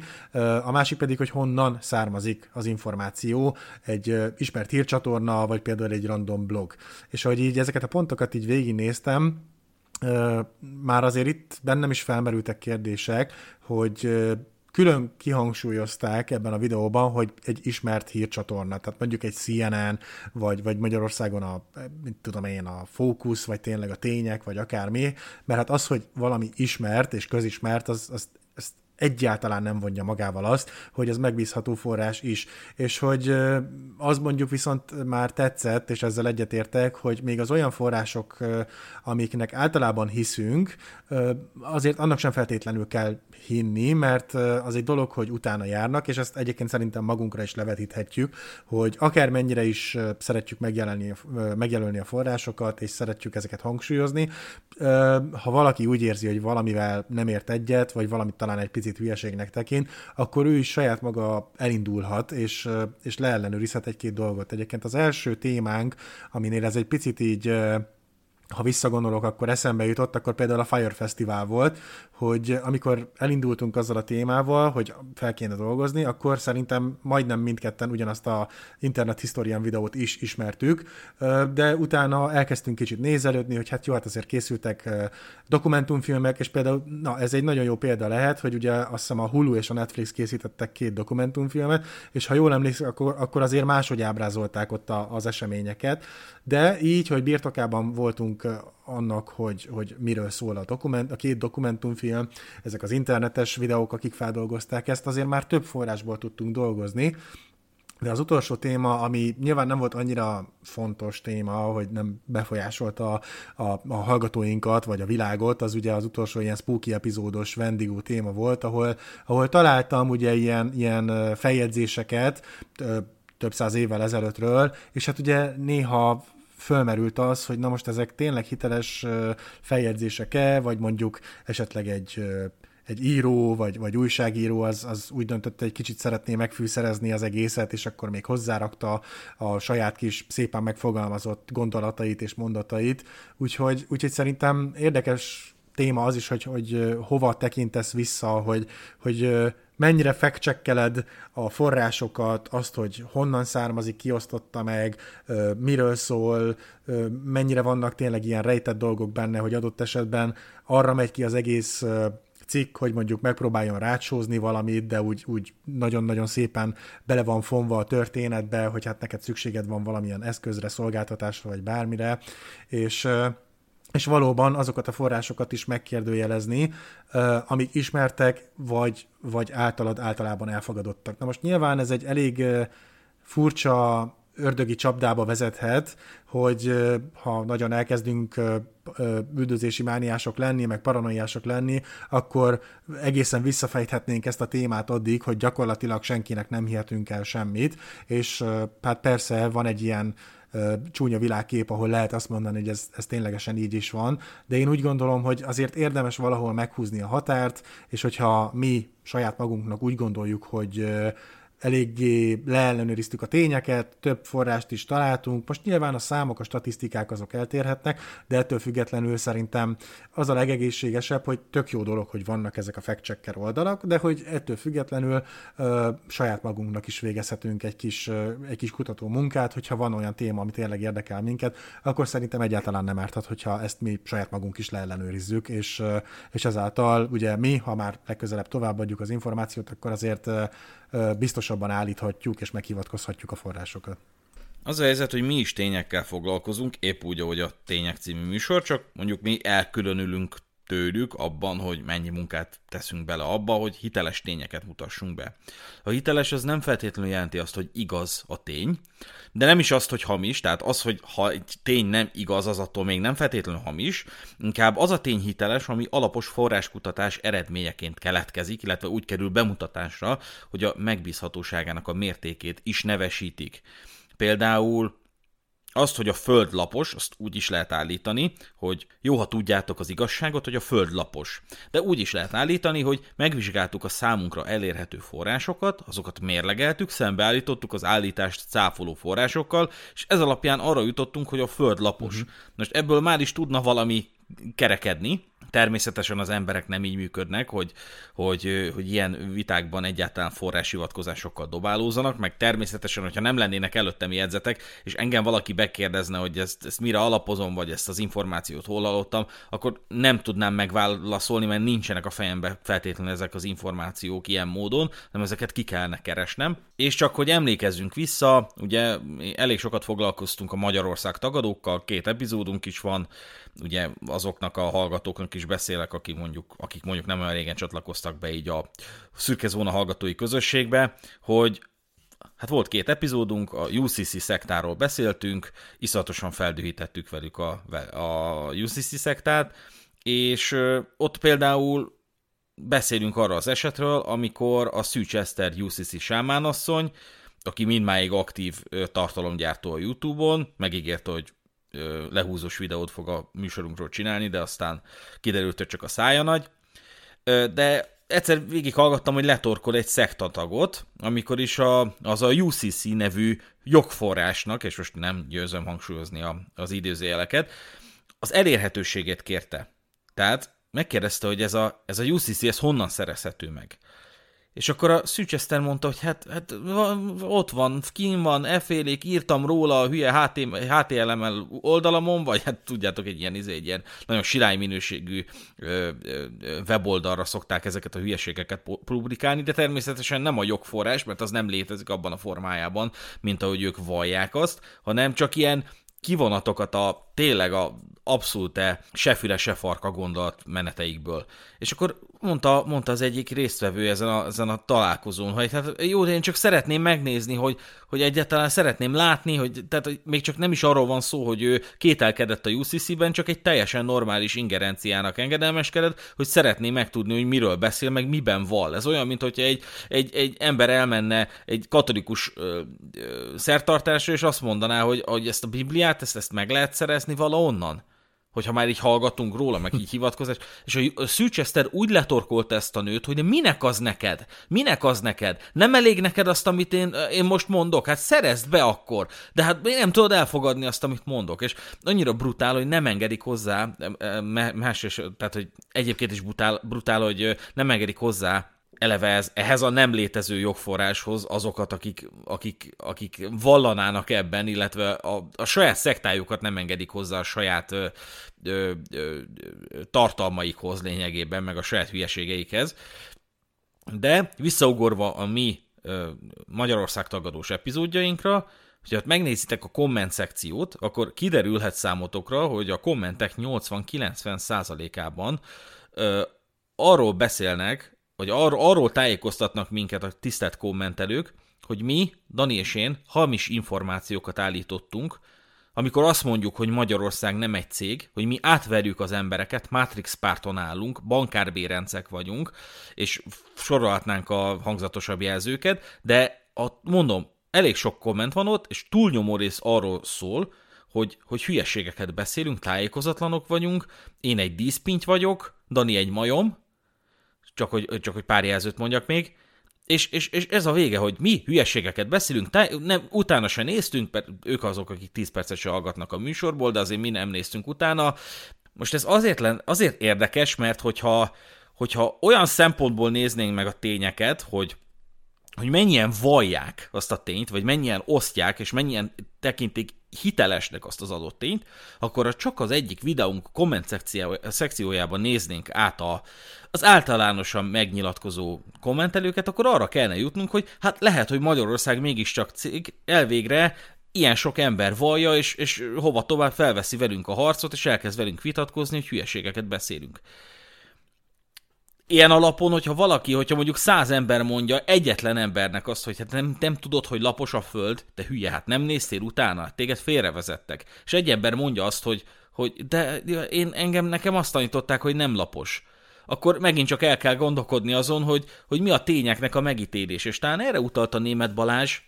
A másik pedig, hogy honnan származik az információ, egy ismert hírcsatorna, vagy például egy random blog. És ahogy így ezeket a pontokat így végignéztem, már azért itt bennem is felmerültek kérdések, hogy külön kihangsúlyozták ebben a videóban, hogy egy ismert hírcsatorna, tehát mondjuk egy CNN, vagy, vagy Magyarországon a, mint tudom én, a Fókusz, vagy tényleg a tények, vagy akármi, mert hát az, hogy valami ismert és közismert, az, az, az egyáltalán nem vonja magával azt, hogy ez megbízható forrás is. És hogy az mondjuk viszont már tetszett, és ezzel egyetértek, hogy még az olyan források, amiknek általában hiszünk, azért annak sem feltétlenül kell hinni, mert az egy dolog, hogy utána járnak, és ezt egyébként szerintem magunkra is levetíthetjük, hogy akármennyire is szeretjük megjelölni, megjelölni a forrásokat, és szeretjük ezeket hangsúlyozni, ha valaki úgy érzi, hogy valamivel nem ért egyet, vagy valamit talán egy picit hülyeségnek tekint, akkor ő is saját maga elindulhat, és, és leellenőrizhet egy-két dolgot. Egyébként az első témánk, aminél ez egy picit így ha visszagondolok, akkor eszembe jutott, akkor például a Fire Festival volt, hogy amikor elindultunk azzal a témával, hogy fel kéne dolgozni, akkor szerintem majdnem mindketten ugyanazt a Internet Historian videót is ismertük, de utána elkezdtünk kicsit nézelődni, hogy hát jó, hát azért készültek dokumentumfilmek, és például, na ez egy nagyon jó példa lehet, hogy ugye azt hiszem a Hulu és a Netflix készítettek két dokumentumfilmet, és ha jól emlékszem, akkor, akkor azért máshogy ábrázolták ott a, az eseményeket, de így, hogy birtokában voltunk annak, hogy, hogy miről szól a, dokument, a két dokumentumfilm, ezek az internetes videók, akik feldolgozták ezt, azért már több forrásból tudtunk dolgozni, de az utolsó téma, ami nyilván nem volt annyira fontos téma, hogy nem befolyásolta a, a, a hallgatóinkat, vagy a világot, az ugye az utolsó ilyen spooky epizódos Wendigo téma volt, ahol, ahol találtam ugye ilyen, ilyen feljegyzéseket több száz évvel ezelőttről, és hát ugye néha fölmerült az, hogy na most ezek tényleg hiteles feljegyzések-e, vagy mondjuk esetleg egy egy író, vagy, vagy újságíró az, az úgy döntött, egy kicsit szeretné megfűszerezni az egészet, és akkor még hozzárakta a saját kis szépen megfogalmazott gondolatait és mondatait. Úgyhogy, úgyhogy szerintem érdekes téma az is, hogy, hogy hova tekintesz vissza, hogy, hogy mennyire fekcsekkeled a forrásokat, azt, hogy honnan származik, kiosztotta meg, miről szól, mennyire vannak tényleg ilyen rejtett dolgok benne, hogy adott esetben arra megy ki az egész cikk, hogy mondjuk megpróbáljon rácsózni valamit, de úgy, úgy nagyon-nagyon szépen bele van fonva a történetbe, hogy hát neked szükséged van valamilyen eszközre, szolgáltatásra, vagy bármire, és és valóban azokat a forrásokat is megkérdőjelezni, amik ismertek, vagy, vagy általad általában elfogadottak. Na most nyilván ez egy elég furcsa ördögi csapdába vezethet, hogy ha nagyon elkezdünk üldözési mániások lenni, meg paranoiások lenni, akkor egészen visszafejthetnénk ezt a témát addig, hogy gyakorlatilag senkinek nem hihetünk el semmit, és hát persze van egy ilyen csúnya világkép, ahol lehet azt mondani, hogy ez, ez ténylegesen így is van, de én úgy gondolom, hogy azért érdemes valahol meghúzni a határt, és hogyha mi saját magunknak úgy gondoljuk, hogy eléggé leellenőriztük a tényeket, több forrást is találtunk. Most nyilván a számok, a statisztikák azok eltérhetnek, de ettől függetlenül szerintem az a legegészségesebb, hogy tök jó dolog, hogy vannak ezek a fact oldalak, de hogy ettől függetlenül ö, saját magunknak is végezhetünk egy kis, ö, egy kis kutató munkát, hogyha van olyan téma, ami tényleg érdekel minket, akkor szerintem egyáltalán nem árthat, hogyha ezt mi saját magunk is leellenőrizzük, és, ö, és ezáltal ugye mi, ha már legközelebb továbbadjuk az információt, akkor azért biztosabban állíthatjuk és meghivatkozhatjuk a forrásokat. Az a helyzet, hogy mi is tényekkel foglalkozunk, épp úgy, ahogy a Tények című műsor, csak mondjuk mi elkülönülünk tőlük abban, hogy mennyi munkát teszünk bele abba, hogy hiteles tényeket mutassunk be. A hiteles az nem feltétlenül jelenti azt, hogy igaz a tény, de nem is azt, hogy hamis, tehát az, hogy ha egy tény nem igaz, az attól még nem feltétlenül hamis, inkább az a tény hiteles, ami alapos forráskutatás eredményeként keletkezik, illetve úgy kerül bemutatásra, hogy a megbízhatóságának a mértékét is nevesítik. Például azt, hogy a föld lapos, azt úgy is lehet állítani, hogy jó, ha tudjátok az igazságot, hogy a föld lapos. De úgy is lehet állítani, hogy megvizsgáltuk a számunkra elérhető forrásokat, azokat mérlegeltük, szembeállítottuk az állítást cáfoló forrásokkal, és ez alapján arra jutottunk, hogy a föld lapos. Uh-huh. Most ebből már is tudna valami kerekedni, Természetesen az emberek nem így működnek, hogy, hogy, hogy ilyen vitákban egyáltalán forráshivatkozásokkal dobálózanak, meg természetesen, hogyha nem lennének előttem jegyzetek, és engem valaki bekérdezne, hogy ezt, ezt mire alapozom, vagy ezt az információt hol hallottam, akkor nem tudnám megválaszolni, mert nincsenek a fejemben feltétlenül ezek az információk ilyen módon, nem ezeket ki kellene keresnem. És csak hogy emlékezzünk vissza, ugye elég sokat foglalkoztunk a Magyarország tagadókkal, két epizódunk is van, ugye azoknak a hallgatóknak is beszélek, akik mondjuk, akik mondjuk nem olyan régen csatlakoztak be így a szürke zóna hallgatói közösségbe, hogy Hát volt két epizódunk, a UCC szektáról beszéltünk, iszatosan feldühítettük velük a, a UCC szektát, és ott például beszélünk arra az esetről, amikor a Szűcs Eszter UCC sámánasszony, aki mindmáig aktív tartalomgyártó a YouTube-on, megígérte, hogy lehúzós videót fog a műsorunkról csinálni, de aztán kiderült, hogy csak a szája nagy. De egyszer végighallgattam, hogy letorkol egy szektatagot, amikor is a, az a UCC nevű jogforrásnak, és most nem győzöm hangsúlyozni a, az idézőjeleket, az elérhetőséget kérte. Tehát megkérdezte, hogy ez a, ez a UCC, ez honnan szerezhető meg. És akkor a Szűcseszter mondta, hogy hát, hát ott van, kín van, effélék, írtam róla a hülye HTML oldalamon, vagy hát tudjátok, egy ilyen, izé, egy ilyen nagyon sirály minőségű ö, ö, weboldalra szokták ezeket a hülyeségeket publikálni, de természetesen nem a jogforrás, mert az nem létezik abban a formájában, mint ahogy ők vallják azt, hanem csak ilyen kivonatokat a tényleg a abszolút se füle, se farka gondolat meneteikből. És akkor mondta, mondta az egyik résztvevő ezen a, ezen a találkozón, hogy hát jó, de én csak szeretném megnézni, hogy, hogy egyáltalán szeretném látni, hogy, tehát, hogy még csak nem is arról van szó, hogy ő kételkedett a UCC-ben, csak egy teljesen normális ingerenciának engedelmeskedett, hogy szeretné megtudni, hogy miről beszél, meg miben val. Ez olyan, mint hogyha egy, egy, egy ember elmenne egy katolikus ö, ö, szertartásra, és azt mondaná, hogy, hogy ezt a Bibliát, ezt, ezt meg lehet szerezni valahonnan hogyha már így hallgatunk róla, meg így hivatkozás, és a Szűcseszter úgy letorkolta ezt a nőt, hogy de minek az neked? Minek az neked? Nem elég neked azt, amit én, én most mondok? Hát szerezd be akkor. De hát én nem tudod elfogadni azt, amit mondok. És annyira brutál, hogy nem engedik hozzá, más, tehát hogy egyébként is brutál, brutál hogy nem engedik hozzá eleve ez, ehhez a nem létező jogforráshoz azokat, akik, akik, akik vallanának ebben, illetve a, a saját szektájukat nem engedik hozzá a saját ö, ö, ö, tartalmaikhoz lényegében, meg a saját hülyeségeikhez. De visszaugorva a mi ö, Magyarország tagadós epizódjainkra, hogyha megnézitek a komment szekciót, akkor kiderülhet számotokra, hogy a kommentek 80-90 százalékában arról beszélnek, vagy ar- arról tájékoztatnak minket a tisztelt kommentelők, hogy mi, Dani és én, hamis információkat állítottunk, amikor azt mondjuk, hogy Magyarország nem egy cég, hogy mi átverjük az embereket, Matrix párton állunk, bankárbérencek vagyunk, és sorolhatnánk a hangzatosabb jelzőket, de a, mondom, elég sok komment van ott, és túlnyomó rész arról szól, hogy, hogy hülyeségeket beszélünk, tájékozatlanok vagyunk, én egy díszpinty vagyok, Dani egy majom, csak hogy, csak hogy pár jelzőt mondjak még, és, és, és ez a vége, hogy mi hülyeségeket beszélünk, te, nem, utána se néztünk, mert ők azok, akik 10 percet se hallgatnak a műsorból, de azért mi nem néztünk utána. Most ez azért, len, azért érdekes, mert hogyha, hogyha olyan szempontból néznénk meg a tényeket, hogy hogy mennyien vallják azt a tényt, vagy mennyien osztják, és mennyien tekintik hitelesnek azt az adott tényt, akkor csak az egyik videónk komment szekciójában néznénk át a, az általánosan megnyilatkozó kommentelőket, akkor arra kellene jutnunk, hogy hát lehet, hogy Magyarország mégiscsak cég, elvégre ilyen sok ember vallja, és, és hova tovább felveszi velünk a harcot, és elkezd velünk vitatkozni, hogy hülyeségeket beszélünk ilyen alapon, hogyha valaki, hogyha mondjuk száz ember mondja egyetlen embernek azt, hogy hát nem, nem tudod, hogy lapos a föld, te hülye, hát nem néztél utána, téged félrevezettek. És egy ember mondja azt, hogy, hogy de én, engem, nekem azt tanították, hogy nem lapos akkor megint csak el kell gondolkodni azon, hogy, hogy mi a tényeknek a megítélés. És talán erre utalta német Balázs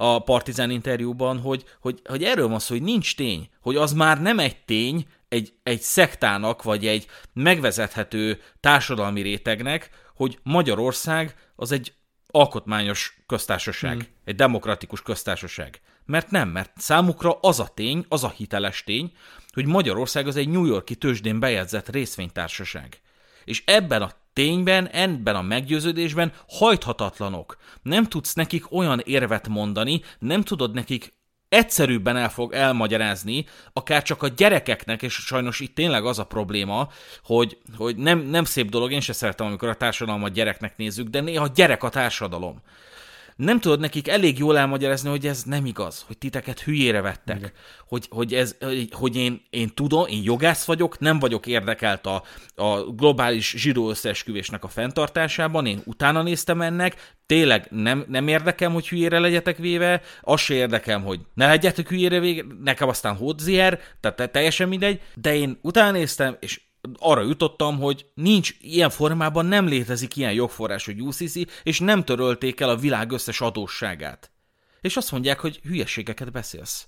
a Partizán interjúban, hogy, hogy, hogy erről van szó, hogy nincs tény, hogy az már nem egy tény, egy, egy szektának, vagy egy megvezethető társadalmi rétegnek, hogy Magyarország az egy alkotmányos köztársaság, mm. egy demokratikus köztársaság. Mert nem, mert számukra az a tény, az a hiteles tény, hogy Magyarország az egy New Yorki tőzsdén bejegyzett részvénytársaság. És ebben a tényben, ebben a meggyőződésben hajthatatlanok. Nem tudsz nekik olyan érvet mondani, nem tudod nekik egyszerűbben el fog elmagyarázni, akár csak a gyerekeknek, és sajnos itt tényleg az a probléma, hogy, hogy nem, nem szép dolog, én se szeretem, amikor a társadalmat gyereknek nézzük, de néha gyerek a társadalom nem tudod nekik elég jól elmagyarázni, hogy ez nem igaz, hogy titeket hülyére vettek, hogy, hogy, ez, hogy én, én tudom, én jogász vagyok, nem vagyok érdekelt a, a globális zsidó összeesküvésnek a fenntartásában, én utána néztem ennek, tényleg nem, nem érdekem, hogy hülyére legyetek véve, az se érdekem, hogy ne legyetek hülyére véve, nekem aztán hódzier, tehát teljesen mindegy, de én utána néztem, és arra jutottam, hogy nincs ilyen formában, nem létezik ilyen jogforrás, hogy UCC, és nem törölték el a világ összes adósságát. És azt mondják, hogy hülyeségeket beszélsz.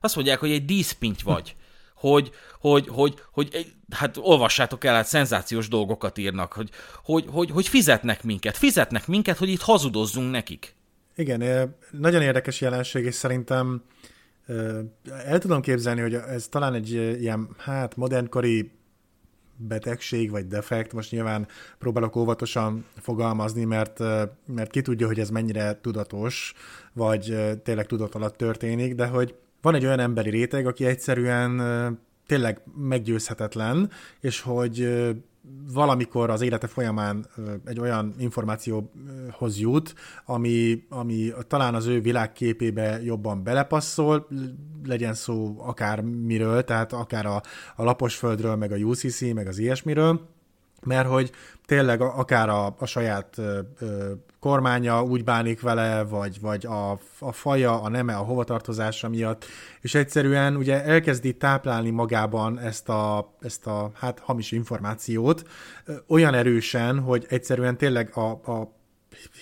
Azt mondják, hogy egy díszpinty vagy. Hogy, hogy, hogy, hogy, hát olvassátok el, hát szenzációs dolgokat írnak, hogy, hogy, hogy, hogy fizetnek minket, fizetnek minket, hogy itt hazudozzunk nekik. Igen, nagyon érdekes jelenség, és szerintem el tudom képzelni, hogy ez talán egy ilyen, hát modernkori betegség vagy defekt. Most nyilván próbálok óvatosan fogalmazni, mert, mert ki tudja, hogy ez mennyire tudatos, vagy tényleg tudat alatt történik, de hogy van egy olyan emberi réteg, aki egyszerűen tényleg meggyőzhetetlen, és hogy valamikor az élete folyamán egy olyan információhoz jut, ami, ami talán az ő világképébe jobban belepasszol, legyen szó akár miről, tehát akár a, a Laposföldről, meg a UCC, meg az ilyesmiről, mert hogy tényleg akár a, a saját ö, kormánya úgy bánik vele, vagy, vagy a, a faja, a neme, a hovatartozása miatt, és egyszerűen ugye elkezdi táplálni magában ezt a, ezt a hát hamis információt ö, olyan erősen, hogy egyszerűen tényleg a, a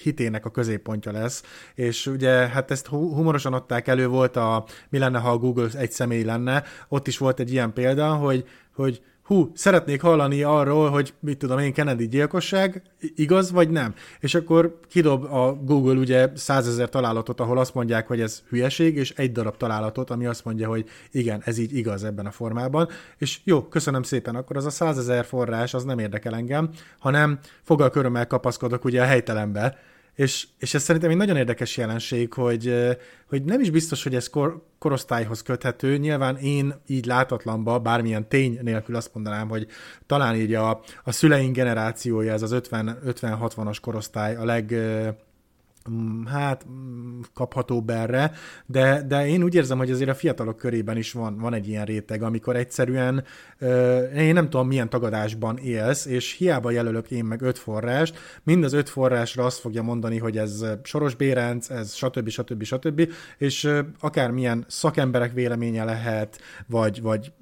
hitének a középpontja lesz, és ugye hát ezt humorosan adták elő, volt a mi lenne, ha a Google egy személy lenne, ott is volt egy ilyen példa, hogy, hogy hú, szeretnék hallani arról, hogy mit tudom én, Kennedy gyilkosság, igaz vagy nem? És akkor kidob a Google ugye százezer találatot, ahol azt mondják, hogy ez hülyeség, és egy darab találatot, ami azt mondja, hogy igen, ez így igaz ebben a formában, és jó, köszönöm szépen, akkor az a százezer forrás, az nem érdekel engem, hanem fogal körömmel kapaszkodok ugye a helytelenbe, és, és ez szerintem egy nagyon érdekes jelenség, hogy, hogy nem is biztos, hogy ez kor, korosztályhoz köthető. Nyilván én így látatlanba, bármilyen tény nélkül azt mondanám, hogy talán így a, a szüleink generációja, ez az 50-60-as korosztály a leg hát mm, kaphatóbb erre, de, de én úgy érzem, hogy azért a fiatalok körében is van, van egy ilyen réteg, amikor egyszerűen én nem tudom milyen tagadásban élsz, és hiába jelölök én meg öt forrást, mind az öt forrásra azt fogja mondani, hogy ez Soros Bérenc, ez stb. stb. stb. és akármilyen szakemberek véleménye lehet, vagy, vagy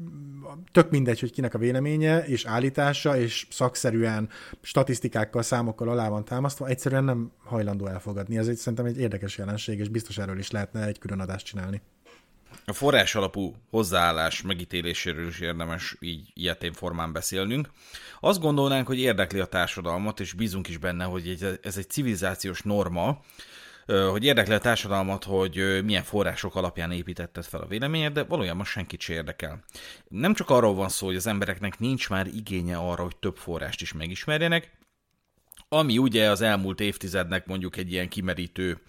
tök mindegy, hogy kinek a véleménye és állítása, és szakszerűen statisztikákkal, számokkal alá van támasztva, egyszerűen nem hajlandó elfogadni. Ez egy, szerintem egy érdekes jelenség, és biztos erről is lehetne egy külön adást csinálni. A forrás alapú hozzáállás megítéléséről is érdemes így ilyetén formán beszélnünk. Azt gondolnánk, hogy érdekli a társadalmat, és bízunk is benne, hogy ez egy civilizációs norma, hogy érdekli a társadalmat, hogy milyen források alapján építetted fel a véleményed, de valójában senkit se érdekel. Nem csak arról van szó, hogy az embereknek nincs már igénye arra, hogy több forrást is megismerjenek, ami ugye az elmúlt évtizednek mondjuk egy ilyen kimerítő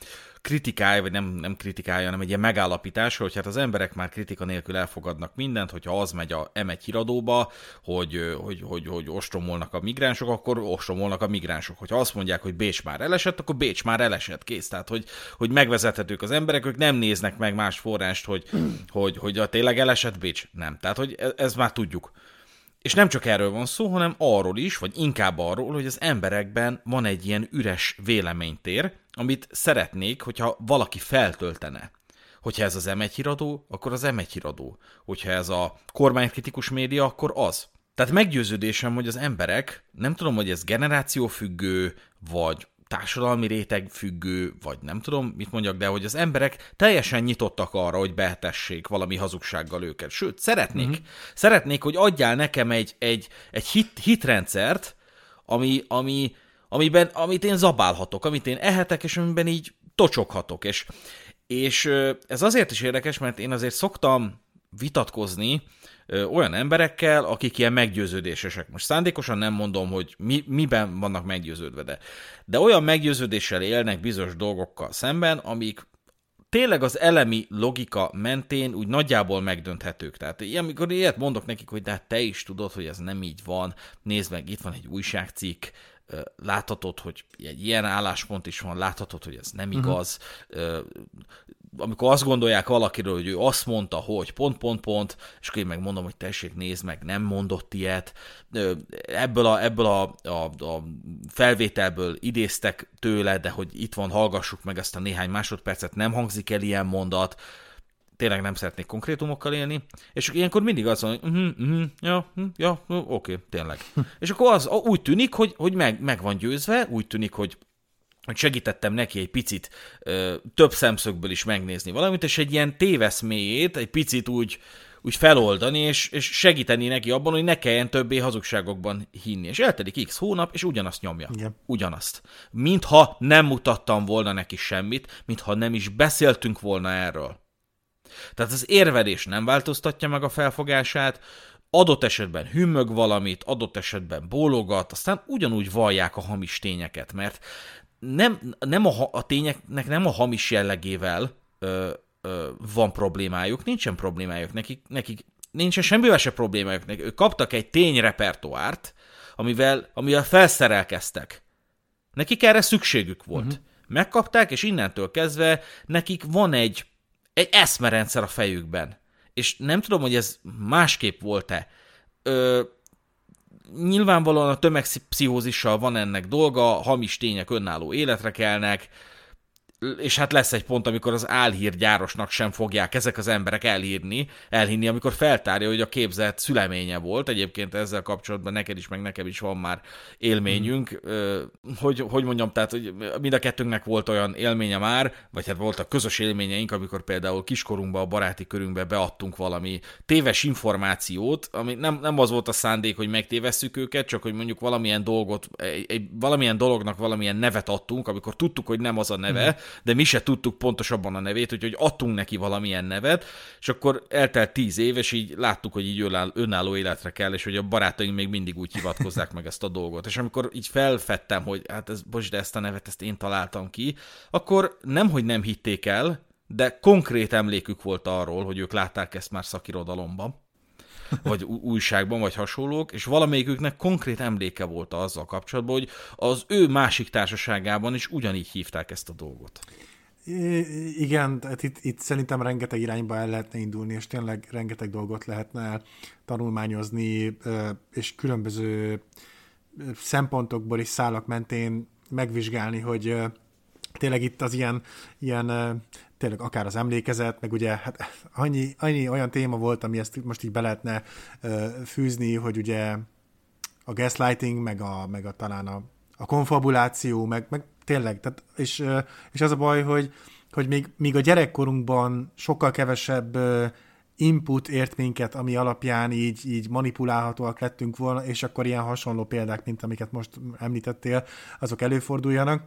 kritikája, vagy nem, nem kritikája, hanem egy ilyen megállapítás, hogy hát az emberek már kritika nélkül elfogadnak mindent, hogyha az megy a M1 híradóba, hogy, hogy, hogy, hogy ostromolnak a migránsok, akkor ostromolnak a migránsok. Hogyha azt mondják, hogy Bécs már elesett, akkor Bécs már elesett, kész. Tehát, hogy, hogy megvezethetők az emberek, ők nem néznek meg más forrást, hogy, hogy, hogy a tényleg elesett Bécs. Nem. Tehát, hogy ez, ez már tudjuk. És nem csak erről van szó, hanem arról is, vagy inkább arról, hogy az emberekben van egy ilyen üres véleménytér, amit szeretnék, hogyha valaki feltöltene. Hogyha ez az M1 híradó, akkor az M1 híradó. Hogyha ez a kormánykritikus média, akkor az. Tehát meggyőződésem, hogy az emberek, nem tudom, hogy ez generációfüggő, vagy társadalmi réteg függő, vagy nem tudom, mit mondjak, de hogy az emberek teljesen nyitottak arra, hogy behetessék valami hazugsággal őket. Sőt, szeretnék, uh-huh. szeretnék, hogy adjál nekem egy, egy, egy hit, hitrendszert, ami, ami, amiben, amit én zabálhatok, amit én ehetek, és amiben így tocsoghatok. És, és ez azért is érdekes, mert én azért szoktam vitatkozni olyan emberekkel, akik ilyen meggyőződésesek. Most szándékosan nem mondom, hogy mi, miben vannak meggyőződve, de, de olyan meggyőződéssel élnek bizonyos dolgokkal szemben, amik tényleg az elemi logika mentén úgy nagyjából megdönthetők. Tehát amikor ilyet mondok nekik, hogy de hát te is tudod, hogy ez nem így van, nézd meg, itt van egy újságcikk, láthatod, hogy egy ilyen álláspont is van, láthatod, hogy ez nem mhm. igaz. Uh-huh. Amikor azt gondolják valakiről, hogy ő azt mondta, hogy pont, pont, pont, és akkor én megmondom, hogy tessék, nézd meg, nem mondott ilyet. Ebből a, ebből a, a, a felvételből idéztek tőle, de hogy itt van, hallgassuk meg ezt a néhány másodpercet, nem hangzik el ilyen mondat tényleg nem szeretnék konkrétumokkal élni, és ilyenkor mindig az van, hogy uh-huh, uh-huh, ja, uh, ja, uh, oké, okay, tényleg. és akkor az úgy tűnik, hogy, hogy meg, meg van győzve, úgy tűnik, hogy hogy segítettem neki egy picit ö, több szemszögből is megnézni valamit, és egy ilyen téveszméjét egy picit úgy, úgy feloldani, és, és segíteni neki abban, hogy ne kelljen többé hazugságokban hinni. És eltelik x hónap, és ugyanazt nyomja. Igen. Ugyanazt. Mintha nem mutattam volna neki semmit, mintha nem is beszéltünk volna erről. Tehát az érvelés nem változtatja meg a felfogását, adott esetben hümmög valamit, adott esetben bólogat, aztán ugyanúgy vallják a hamis tényeket, mert nem, nem a, a tényeknek nem a hamis jellegével ö, ö, van problémájuk, nincsen problémájuk, nekik, nekik nincsen semmivel se problémájuk, nekik, ők kaptak egy tényrepertoárt, amivel, amivel felszerelkeztek. Nekik erre szükségük volt. Uh-huh. Megkapták, és innentől kezdve nekik van egy, egy eszmerendszer a fejükben. És nem tudom, hogy ez másképp volt-e. Ö, nyilvánvalóan a tömegpszichózissal van ennek dolga, hamis tények önálló életre kelnek, és hát lesz egy pont, amikor az álhírgyárosnak sem fogják ezek az emberek elhírni, elhinni, amikor feltárja, hogy a képzett szüleménye volt. Egyébként ezzel kapcsolatban neked is, meg nekem is van már élményünk, mm. hogy, hogy mondjam, tehát hogy mind a kettőnknek volt olyan élménye már, vagy hát voltak közös élményeink, amikor például kiskorunkban, a baráti körünkbe beadtunk valami téves információt, ami nem, nem az volt a szándék, hogy megtévesszük őket, csak hogy mondjuk valamilyen dolgot, egy, egy, valamilyen dolognak valamilyen nevet adtunk, amikor tudtuk, hogy nem az a neve, mm de mi se tudtuk pontosabban a nevét, úgyhogy adtunk neki valamilyen nevet, és akkor eltelt tíz év, és így láttuk, hogy így önálló életre kell, és hogy a barátaink még mindig úgy hivatkozzák meg ezt a dolgot. És amikor így felfedtem, hogy hát ez, bocs, de ezt a nevet, ezt én találtam ki, akkor nem, hogy nem hitték el, de konkrét emlékük volt arról, hogy ők látták ezt már szakirodalomban vagy újságban, vagy hasonlók, és valamelyiküknek konkrét emléke volt azzal kapcsolatban, hogy az ő másik társaságában is ugyanígy hívták ezt a dolgot. Igen, tehát itt, itt szerintem rengeteg irányba el lehetne indulni, és tényleg rengeteg dolgot lehetne tanulmányozni, és különböző szempontokból és szálak mentén megvizsgálni, hogy tényleg itt az ilyen, ilyen tényleg akár az emlékezet, meg ugye hát annyi, annyi olyan téma volt, ami ezt most így be lehetne fűzni, hogy ugye a gaslighting, meg, a, meg a, talán a, a konfabuláció, meg, meg tényleg, tehát, és, és az a baj, hogy, hogy még, még a gyerekkorunkban sokkal kevesebb input ért minket, ami alapján így, így manipulálhatóak lettünk volna, és akkor ilyen hasonló példák, mint amiket most említettél, azok előforduljanak.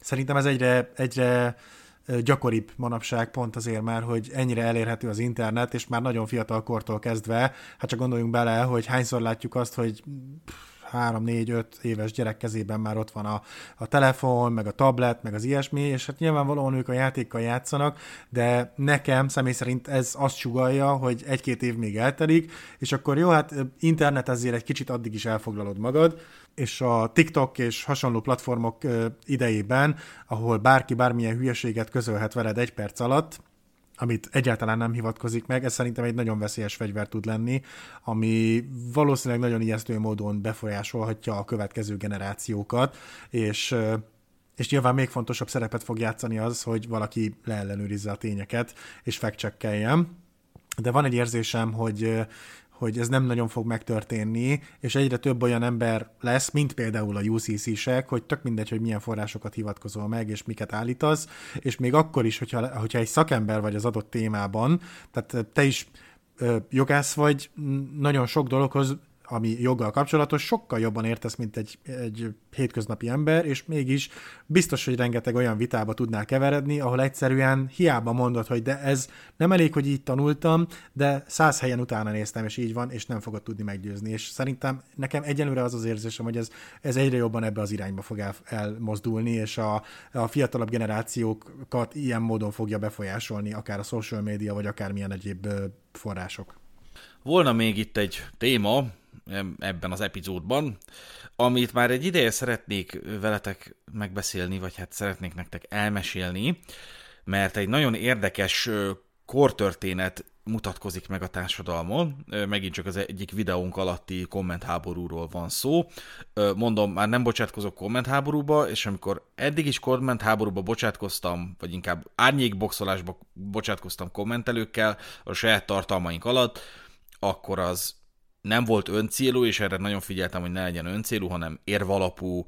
Szerintem ez egyre, egyre gyakoribb manapság pont azért már, hogy ennyire elérhető az internet, és már nagyon fiatal kortól kezdve, hát csak gondoljunk bele, hogy hányszor látjuk azt, hogy három, négy, öt éves gyerek kezében már ott van a, a telefon, meg a tablet, meg az ilyesmi, és hát nyilvánvalóan ők a játékkal játszanak, de nekem személy szerint ez azt sugalja, hogy egy-két év még eltelik, és akkor jó, hát internet ezért egy kicsit addig is elfoglalod magad, és a TikTok és hasonló platformok idejében, ahol bárki bármilyen hülyeséget közölhet veled egy perc alatt, amit egyáltalán nem hivatkozik meg, ez szerintem egy nagyon veszélyes fegyver tud lenni, ami valószínűleg nagyon ijesztő módon befolyásolhatja a következő generációkat, és és nyilván még fontosabb szerepet fog játszani az, hogy valaki leellenőrizze a tényeket, és fact De van egy érzésem, hogy hogy ez nem nagyon fog megtörténni, és egyre több olyan ember lesz, mint például a UCC-sek, hogy tök mindegy, hogy milyen forrásokat hivatkozol meg, és miket állítasz, és még akkor is, hogyha, hogyha egy szakember vagy az adott témában, tehát te is jogász vagy, nagyon sok dologhoz ami joggal kapcsolatos, sokkal jobban értesz, mint egy, egy hétköznapi ember, és mégis biztos, hogy rengeteg olyan vitába tudnál keveredni, ahol egyszerűen hiába mondod, hogy de ez nem elég, hogy így tanultam, de száz helyen utána néztem, és így van, és nem fogod tudni meggyőzni. És szerintem nekem egyenlőre az az érzésem, hogy ez, ez egyre jobban ebbe az irányba fog el, elmozdulni, és a, a fiatalabb generációkat ilyen módon fogja befolyásolni, akár a social media, vagy akár milyen egyéb források. Volna még itt egy téma, ebben az epizódban, amit már egy ideje szeretnék veletek megbeszélni, vagy hát szeretnék nektek elmesélni, mert egy nagyon érdekes kortörténet mutatkozik meg a társadalmon. Megint csak az egyik videónk alatti kommentháborúról van szó. Mondom, már nem bocsátkozok kommentháborúba, és amikor eddig is kommentháborúba bocsátkoztam, vagy inkább árnyékboxolásba bocsátkoztam kommentelőkkel a saját tartalmaink alatt, akkor az nem volt öncélú, és erre nagyon figyeltem, hogy ne legyen öncélú, hanem érvalapú,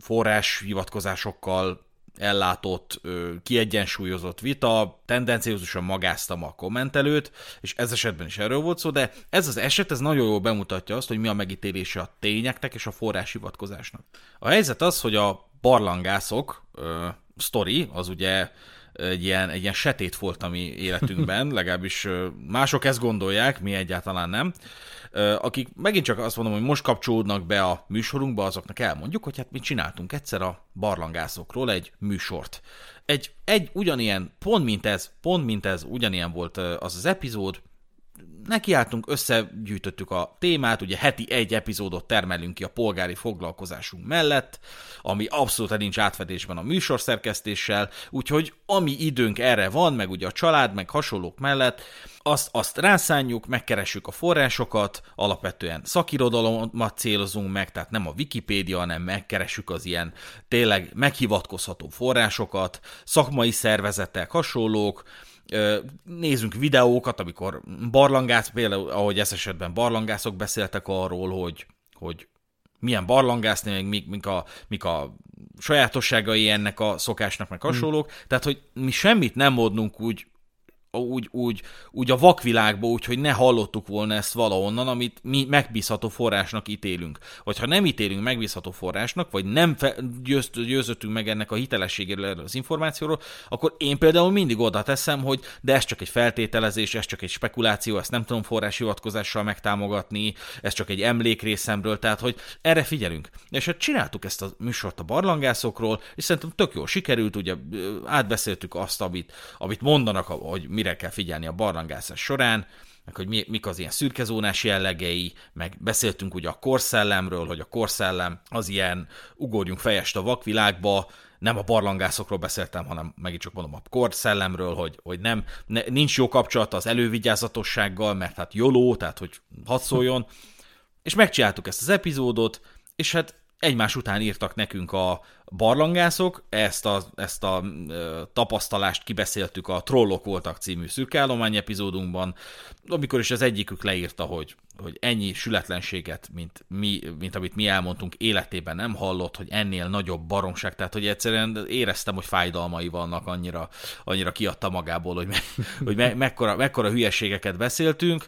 forrás hivatkozásokkal ellátott, kiegyensúlyozott vita, tendenciózusan magáztam a kommentelőt, és ez esetben is erről volt szó, de ez az eset, ez nagyon jól bemutatja azt, hogy mi a megítélése a tényeknek és a forrás hivatkozásnak. A helyzet az, hogy a barlangászok sztori, az ugye egy ilyen, egy ilyen setét volt a mi életünkben, legalábbis mások ezt gondolják, mi egyáltalán nem. Akik megint csak azt mondom, hogy most kapcsolódnak be a műsorunkba, azoknak elmondjuk, hogy hát mi csináltunk egyszer a barlangászokról egy műsort. Egy, egy ugyanilyen, pont mint ez, pont mint ez, ugyanilyen volt az az epizód, nekiálltunk, összegyűjtöttük a témát, ugye heti egy epizódot termelünk ki a polgári foglalkozásunk mellett, ami abszolút nincs átfedésben a műsorszerkesztéssel, úgyhogy ami időnk erre van, meg ugye a család, meg hasonlók mellett, azt, azt rászánjuk, megkeressük a forrásokat, alapvetően szakirodalomat célozunk meg, tehát nem a Wikipédia, hanem megkeressük az ilyen tényleg meghivatkozható forrásokat, szakmai szervezetek, hasonlók, nézzünk videókat, amikor barlangász, például ahogy ez esetben barlangászok beszéltek arról, hogy, hogy milyen barlangászni, meg mik, mik, a, mik a sajátosságai ennek a szokásnak, meg hasonlók. Hmm. Tehát, hogy mi semmit nem mondunk úgy úgy, úgy, úgy a vakvilágba, úgy, hogy ne hallottuk volna ezt valahonnan, amit mi megbízható forrásnak ítélünk. Vagy ha nem ítélünk megbízható forrásnak, vagy nem fe, győzt, győzöttünk meg ennek a hitelességéről az információról, akkor én például mindig oda teszem, hogy de ez csak egy feltételezés, ez csak egy spekuláció, ezt nem tudom forráshivatkozással megtámogatni, ez csak egy emlék részemről, tehát hogy erre figyelünk. És hát csináltuk ezt a műsort a barlangászokról, és szerintem tök jól sikerült, ugye átbeszéltük azt, amit, amit mondanak, hogy mire kell figyelni a barlangászás során, meg hogy mi, mik az ilyen szürkezónás jellegei, meg beszéltünk ugye a korszellemről, hogy a korszellem az ilyen ugorjunk fejest a vakvilágba, nem a barlangászokról beszéltem, hanem megint csak mondom a korszellemről, hogy, hogy nem, ne, nincs jó kapcsolata az elővigyázatossággal, mert hát joló, tehát hogy hadd szóljon. És megcsináltuk ezt az epizódot, és hát egymás után írtak nekünk a barlangászok, ezt a, ezt a tapasztalást kibeszéltük a Trollok voltak című szürkállomány epizódunkban, amikor is az egyikük leírta, hogy hogy ennyi sületlenséget, mint, mi, mint amit mi elmondtunk, életében nem hallott, hogy ennél nagyobb baromság, tehát hogy egyszerűen éreztem, hogy fájdalmai vannak, annyira, annyira kiadta magából, hogy, me, hogy me, mekkora, mekkora hülyeségeket beszéltünk,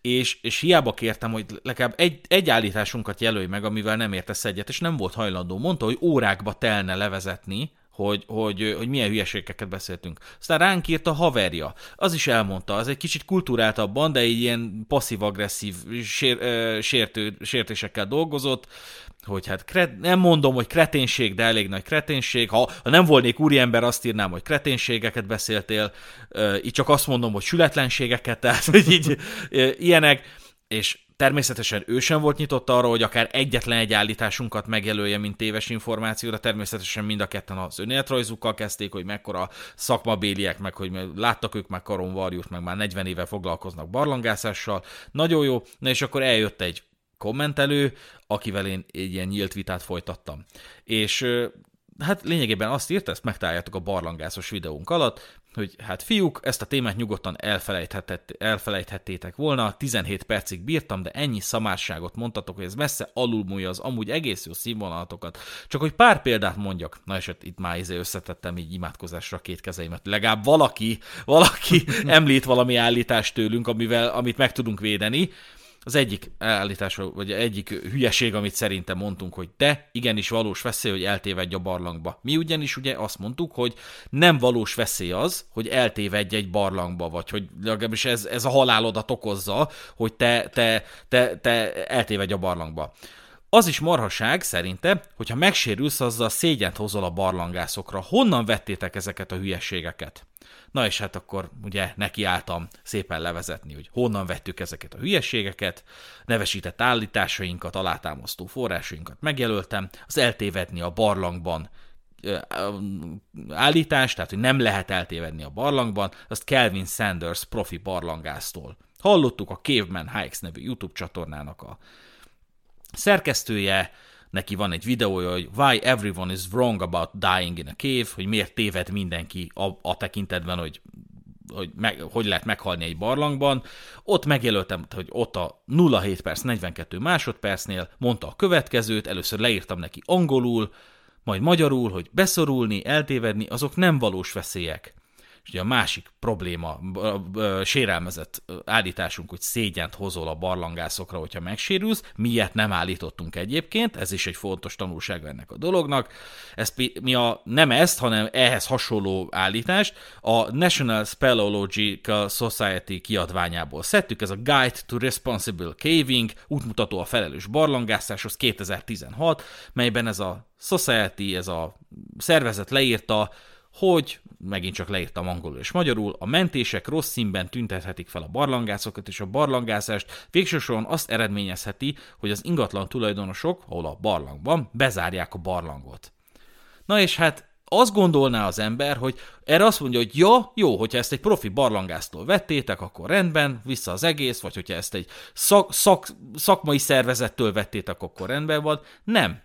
és, és hiába kértem, hogy legalább egy, egy állításunkat jelölj meg, amivel nem értesz egyet, és nem volt hajlandó. Mondta, hogy órákba telne levezetni, hogy, hogy, hogy milyen hülyeségeket beszéltünk. Aztán ránk írt a haverja. Az is elmondta, az egy kicsit kultúráltabban, de egy ilyen passzív-agresszív sér, sértő, sértésekkel dolgozott, hogy hát kret, nem mondom, hogy kreténség, de elég nagy kreténség. Ha, ha nem volnék úriember, azt írnám, hogy kreténségeket beszéltél. Így csak azt mondom, hogy sületlenségeket, tehát hogy így ilyenek. És Természetesen ő sem volt nyitott arra, hogy akár egyetlen egy állításunkat megjelölje, mint téves információra. Természetesen mind a ketten az önéletrajzukkal kezdték, hogy mekkora szakmabéliek, meg hogy láttak ők már karonvarjút, meg már 40 éve foglalkoznak barlangászással. Nagyon jó. Na és akkor eljött egy kommentelő, akivel én egy ilyen nyílt vitát folytattam. És hát lényegében azt írta, ezt megtaláljátok a barlangászos videónk alatt, hogy hát fiúk, ezt a témát nyugodtan elfelejthettétek volna, 17 percig bírtam, de ennyi szamárságot mondtatok, hogy ez messze alulmúlja az amúgy egész jó színvonalatokat. Csak hogy pár példát mondjak, na és hát itt már izé összetettem így imádkozásra két kezeimet. Legalább valaki, valaki említ valami állítást tőlünk, amivel, amit meg tudunk védeni, az egyik állítás, vagy egyik hülyeség, amit szerintem mondtunk, hogy te igenis valós veszély, hogy eltévedj a barlangba. Mi ugyanis ugye azt mondtuk, hogy nem valós veszély az, hogy eltévedj egy barlangba, vagy hogy legalábbis ez, ez a halálodat okozza, hogy te, te, te, te eltévedj a barlangba. Az is marhaság szerinte, hogyha megsérülsz, azzal szégyent hozol a barlangászokra. Honnan vettétek ezeket a hülyeségeket? Na és hát akkor ugye nekiálltam szépen levezetni, hogy honnan vettük ezeket a hülyeségeket, nevesített állításainkat, alátámasztó forrásainkat megjelöltem, az eltévedni a barlangban állítás, tehát hogy nem lehet eltévedni a barlangban, azt Kelvin Sanders profi barlangásztól. Hallottuk a Caveman Hikes nevű YouTube csatornának a szerkesztője, neki van egy videója, hogy Why everyone is wrong about dying in a cave, hogy miért téved mindenki a, a tekintetben, hogy hogy meg, hogy lehet meghalni egy barlangban. Ott megjelöltem, hogy ott a 07 perc 42 másodpercnél mondta a következőt, először leírtam neki angolul, majd magyarul, hogy beszorulni, eltévedni, azok nem valós veszélyek. És ugye a másik probléma, sérelmezett állításunk, hogy szégyent hozol a barlangászokra, hogyha megsérülsz, miért nem állítottunk egyébként, ez is egy fontos tanulság ennek a dolognak. Ezt mi a, nem ezt, hanem ehhez hasonló állítást. A National Speleological Society kiadványából szedtük, ez a Guide to Responsible Caving, útmutató a felelős barlangászáshoz 2016, melyben ez a Society, ez a szervezet leírta, hogy megint csak leírtam angolul és magyarul, a mentések rossz színben tüntethetik fel a barlangászokat, és a barlangászást végsősorban azt eredményezheti, hogy az ingatlan tulajdonosok, ahol a barlang van, bezárják a barlangot. Na és hát azt gondolná az ember, hogy erre azt mondja, hogy ja, jó, hogyha ezt egy profi barlangásztól vettétek, akkor rendben, vissza az egész, vagy hogyha ezt egy szak, szak, szakmai szervezettől vettétek, akkor rendben van. Nem.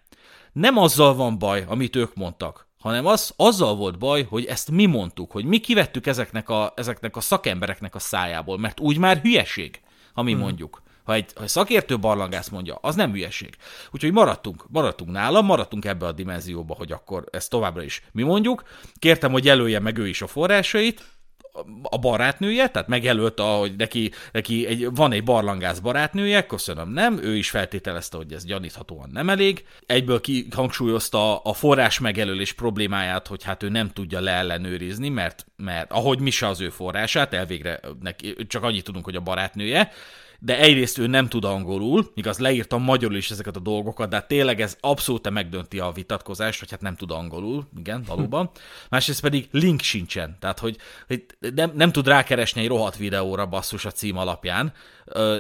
Nem azzal van baj, amit ők mondtak, hanem az, azzal volt baj, hogy ezt mi mondtuk, hogy mi kivettük ezeknek a, ezeknek a szakembereknek a szájából, mert úgy már hülyeség, ha mi hmm. mondjuk. Ha egy, ha egy szakértő barlangász mondja, az nem hülyeség. Úgyhogy maradtunk, maradtunk nála, maradtunk ebbe a dimenzióba, hogy akkor ezt továbbra is mi mondjuk. Kértem, hogy jelölje meg ő is a forrásait, a barátnője, tehát megjelölte, hogy neki, neki egy, van egy barlangász barátnője, köszönöm, nem, ő is feltételezte, hogy ez gyaníthatóan nem elég. Egyből kihangsúlyozta a forrás megjelölés problémáját, hogy hát ő nem tudja leellenőrizni, mert, mert ahogy mi se az ő forrását, elvégre neki, csak annyit tudunk, hogy a barátnője, de egyrészt ő nem tud angolul, igaz, leírtam magyarul is ezeket a dolgokat, de hát tényleg ez abszolút megdönti a vitatkozást, hogy hát nem tud angolul, igen, valóban. Másrészt pedig link sincsen, tehát hogy, hogy nem, nem tud rákeresni egy rohadt videóra basszus a cím alapján,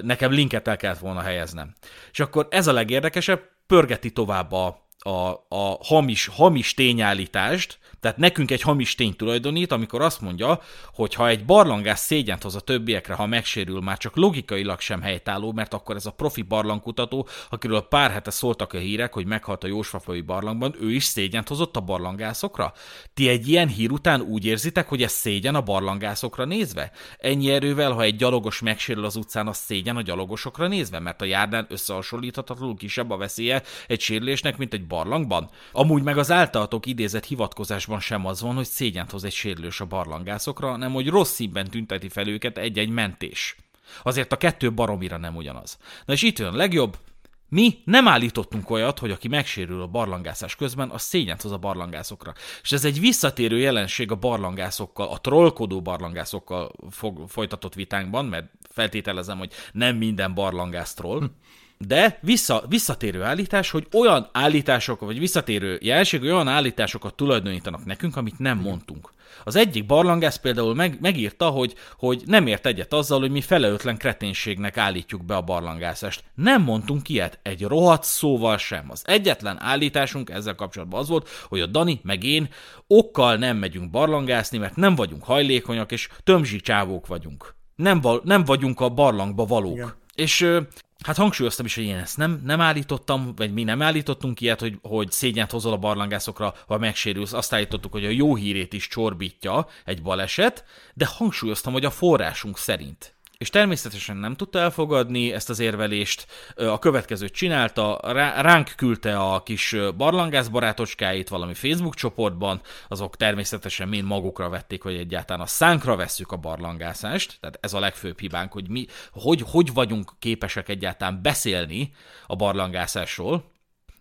nekem linket el kellett volna helyeznem. És akkor ez a legérdekesebb, pörgeti tovább a, a, a hamis, hamis tényállítást, tehát nekünk egy hamis tény tulajdonít, amikor azt mondja, hogy ha egy barlangás szégyent hoz a többiekre, ha megsérül, már csak logikailag sem helytálló, mert akkor ez a profi barlangkutató, akiről pár hete szóltak a hírek, hogy meghalt a Jósfafavi barlangban, ő is szégyent hozott a barlangászokra? Ti egy ilyen hír után úgy érzitek, hogy ez szégyen a barlangászokra nézve? Ennyi erővel, ha egy gyalogos megsérül az utcán, az szégyen a gyalogosokra nézve, mert a járdán összehasonlíthatatlanul kisebb a veszélye egy sérülésnek, mint egy barlangban? Amúgy meg az általatok idézett hivatkozás barlangásban sem az van, hogy szégyent hoz egy sérülős a barlangászokra, hanem hogy rossz színben tünteti fel őket egy-egy mentés. Azért a kettő baromira nem ugyanaz. Na és itt jön legjobb, mi nem állítottunk olyat, hogy aki megsérül a barlangászás közben, az szégyent hoz a barlangászokra. És ez egy visszatérő jelenség a barlangászokkal, a trollkodó barlangászokkal fog, folytatott vitánkban, mert feltételezem, hogy nem minden barlangász troll. De vissza, visszatérő állítás, hogy olyan állítások, vagy visszatérő jelenség, olyan állításokat tulajdonítanak nekünk, amit nem mondtunk. Az egyik barlangász például meg, megírta, hogy, hogy nem ért egyet azzal, hogy mi felelőtlen kreténségnek állítjuk be a barlangászást. Nem mondtunk ilyet, egy rohadt szóval sem. Az egyetlen állításunk ezzel kapcsolatban az volt, hogy a Dani meg én okkal nem megyünk barlangászni, mert nem vagyunk hajlékonyak, és tömzsi csávók vagyunk. Nem, val- nem vagyunk a barlangba valók. Igen. És Hát hangsúlyoztam is, hogy én ezt nem, nem állítottam, vagy mi nem állítottunk ilyet, hogy, hogy szégyent hozol a barlangászokra, ha megsérülsz. Azt állítottuk, hogy a jó hírét is csorbítja egy baleset, de hangsúlyoztam, hogy a forrásunk szerint és természetesen nem tudta elfogadni ezt az érvelést, a következőt csinálta, ránk küldte a kis barlangász barátocskáit valami Facebook csoportban, azok természetesen mind magukra vették, hogy egyáltalán a szánkra vesszük a barlangászást, tehát ez a legfőbb hibánk, hogy mi, hogy, hogy vagyunk képesek egyáltalán beszélni a barlangászásról,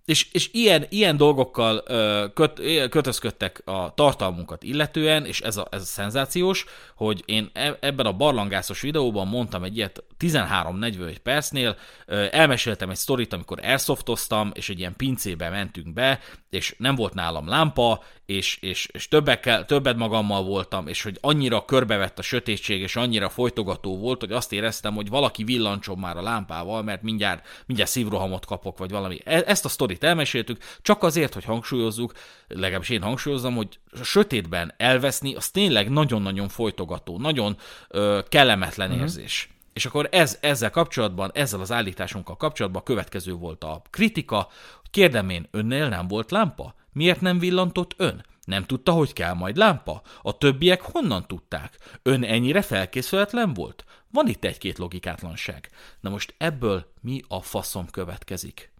és, és ilyen, ilyen dolgokkal ö, köt, kötözködtek a tartalmunkat illetően, és ez a, ez a szenzációs, hogy én e, ebben a barlangászos videóban mondtam egy ilyet 13-41 percnél, ö, elmeséltem egy sztorit, amikor airsoftoztam, és egy ilyen pincébe mentünk be, és nem volt nálam lámpa, és, és, és többekkel, többet magammal voltam, és hogy annyira körbevett a sötétség, és annyira folytogató volt, hogy azt éreztem, hogy valaki villancsom már a lámpával, mert mindjárt, mindjárt szívrohamot kapok, vagy valami. E, ezt a sztorit elmeséltük, csak azért, hogy hangsúlyozzuk, legalábbis én hangsúlyozom, hogy a sötétben elveszni, az tényleg nagyon-nagyon folytogató, nagyon ö, kellemetlen uh-huh. érzés. És akkor ez, ezzel kapcsolatban, ezzel az állításunkkal kapcsolatban a következő volt a kritika, kérdem én, önnél nem volt lámpa? Miért nem villantott ön? Nem tudta, hogy kell majd lámpa? A többiek honnan tudták? Ön ennyire felkészületlen volt? Van itt egy-két logikátlanság. Na most ebből mi a faszom következik?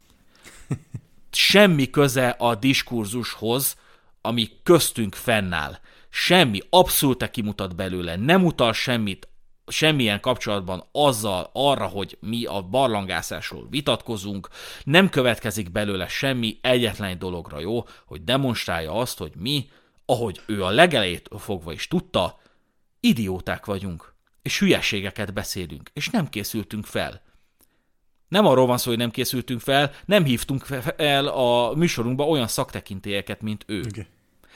Semmi köze a diskurzushoz, ami köztünk fennáll. semmi, abszolút kimutat belőle, nem utal semmit, semmilyen kapcsolatban azzal arra, hogy mi a barlangászásról vitatkozunk, nem következik belőle semmi egyetlen dologra, jó, hogy demonstrálja azt, hogy mi, ahogy ő a legelejét fogva is tudta, idióták vagyunk, és hülyeségeket beszélünk, és nem készültünk fel. Nem arról van szó, hogy nem készültünk fel, nem hívtunk fel a műsorunkba olyan szaktekintélyeket, mint ő. Okay.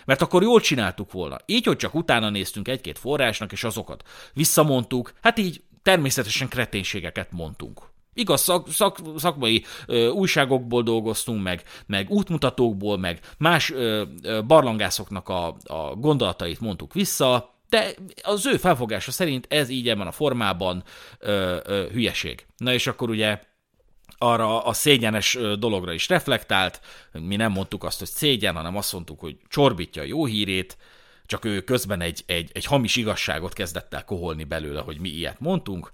Mert akkor jól csináltuk volna. Így, hogy csak utána néztünk egy-két forrásnak, és azokat visszamondtuk, hát így természetesen kreténségeket mondtunk. Igaz, szak, szak, szakmai ö, újságokból dolgoztunk, meg, meg útmutatókból, meg más ö, ö, barlangászoknak a, a gondolatait mondtuk vissza, de az ő felfogása szerint ez így ebben a formában ö, ö, hülyeség. Na és akkor ugye arra a szégyenes dologra is reflektált, mi nem mondtuk azt, hogy szégyen, hanem azt mondtuk, hogy csorbítja a jó hírét, csak ő közben egy, egy, egy hamis igazságot kezdett el koholni belőle, hogy mi ilyet mondtunk,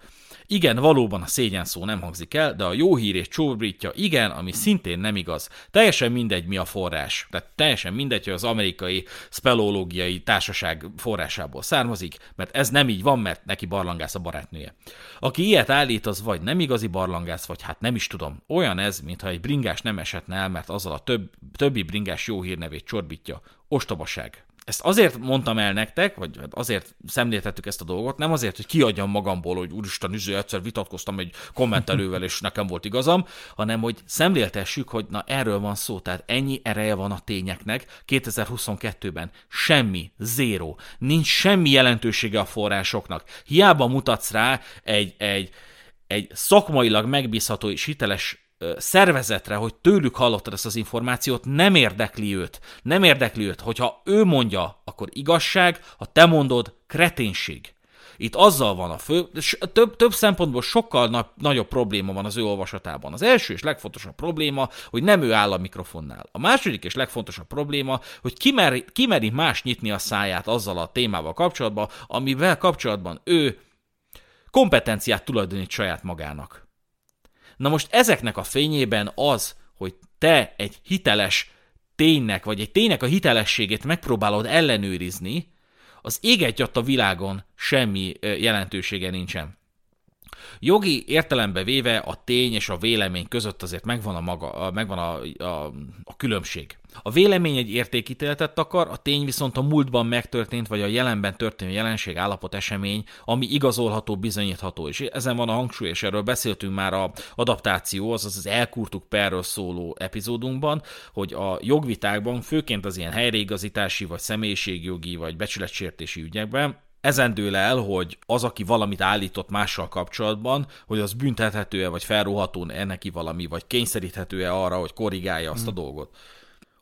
igen, valóban a szégyen szó nem hangzik el, de a jó hír és csorbítja igen, ami szintén nem igaz. Teljesen mindegy, mi a forrás. Tehát teljesen mindegy, hogy az amerikai speleológiai társaság forrásából származik, mert ez nem így van, mert neki barlangász a barátnője. Aki ilyet állít, az vagy nem igazi barlangász, vagy hát nem is tudom. Olyan ez, mintha egy bringás nem eshetne el, mert azzal a több, többi bringás jó hírnevét csorbítja. Ostobaság ezt azért mondtam el nektek, vagy azért szemléltettük ezt a dolgot, nem azért, hogy kiadjam magamból, hogy úristen, üző egyszer vitatkoztam egy kommentelővel, és nekem volt igazam, hanem hogy szemléltessük, hogy na erről van szó, tehát ennyi ereje van a tényeknek 2022-ben. Semmi, zéro. Nincs semmi jelentősége a forrásoknak. Hiába mutatsz rá egy, egy, egy szakmailag megbízható és hiteles szervezetre, hogy tőlük hallottad ezt az információt, nem érdekli őt. Nem érdekli őt. Hogyha ő mondja, akkor igazság, ha te mondod, kreténség. Itt azzal van a fő, több, több szempontból sokkal na, nagyobb probléma van az ő olvasatában. Az első és legfontosabb probléma, hogy nem ő áll a mikrofonnál. A második és legfontosabb probléma, hogy kimeri, kimeri más nyitni a száját azzal a témával kapcsolatban, amivel kapcsolatban ő kompetenciát tulajdonít saját magának. Na most ezeknek a fényében az, hogy te egy hiteles ténynek, vagy egy ténynek a hitelességét megpróbálod ellenőrizni, az éget a világon semmi jelentősége nincsen. Jogi értelembe véve a tény és a vélemény között azért megvan a, maga, megvan a, a, a különbség. A vélemény egy értékítéletet akar, a tény viszont a múltban megtörtént, vagy a jelenben történő jelenség, állapot, esemény, ami igazolható, bizonyítható. És ezen van a hangsúly, és erről beszéltünk már a adaptáció, azaz az elkurtuk perről szóló epizódunkban, hogy a jogvitákban, főként az ilyen helyreigazítási, vagy személyiségjogi, vagy becsületsértési ügyekben ezen dől el, hogy az, aki valamit állított mással kapcsolatban, hogy az büntethető-e, vagy felróható -e neki valami, vagy kényszeríthető-e arra, hogy korrigálja azt a hmm. dolgot.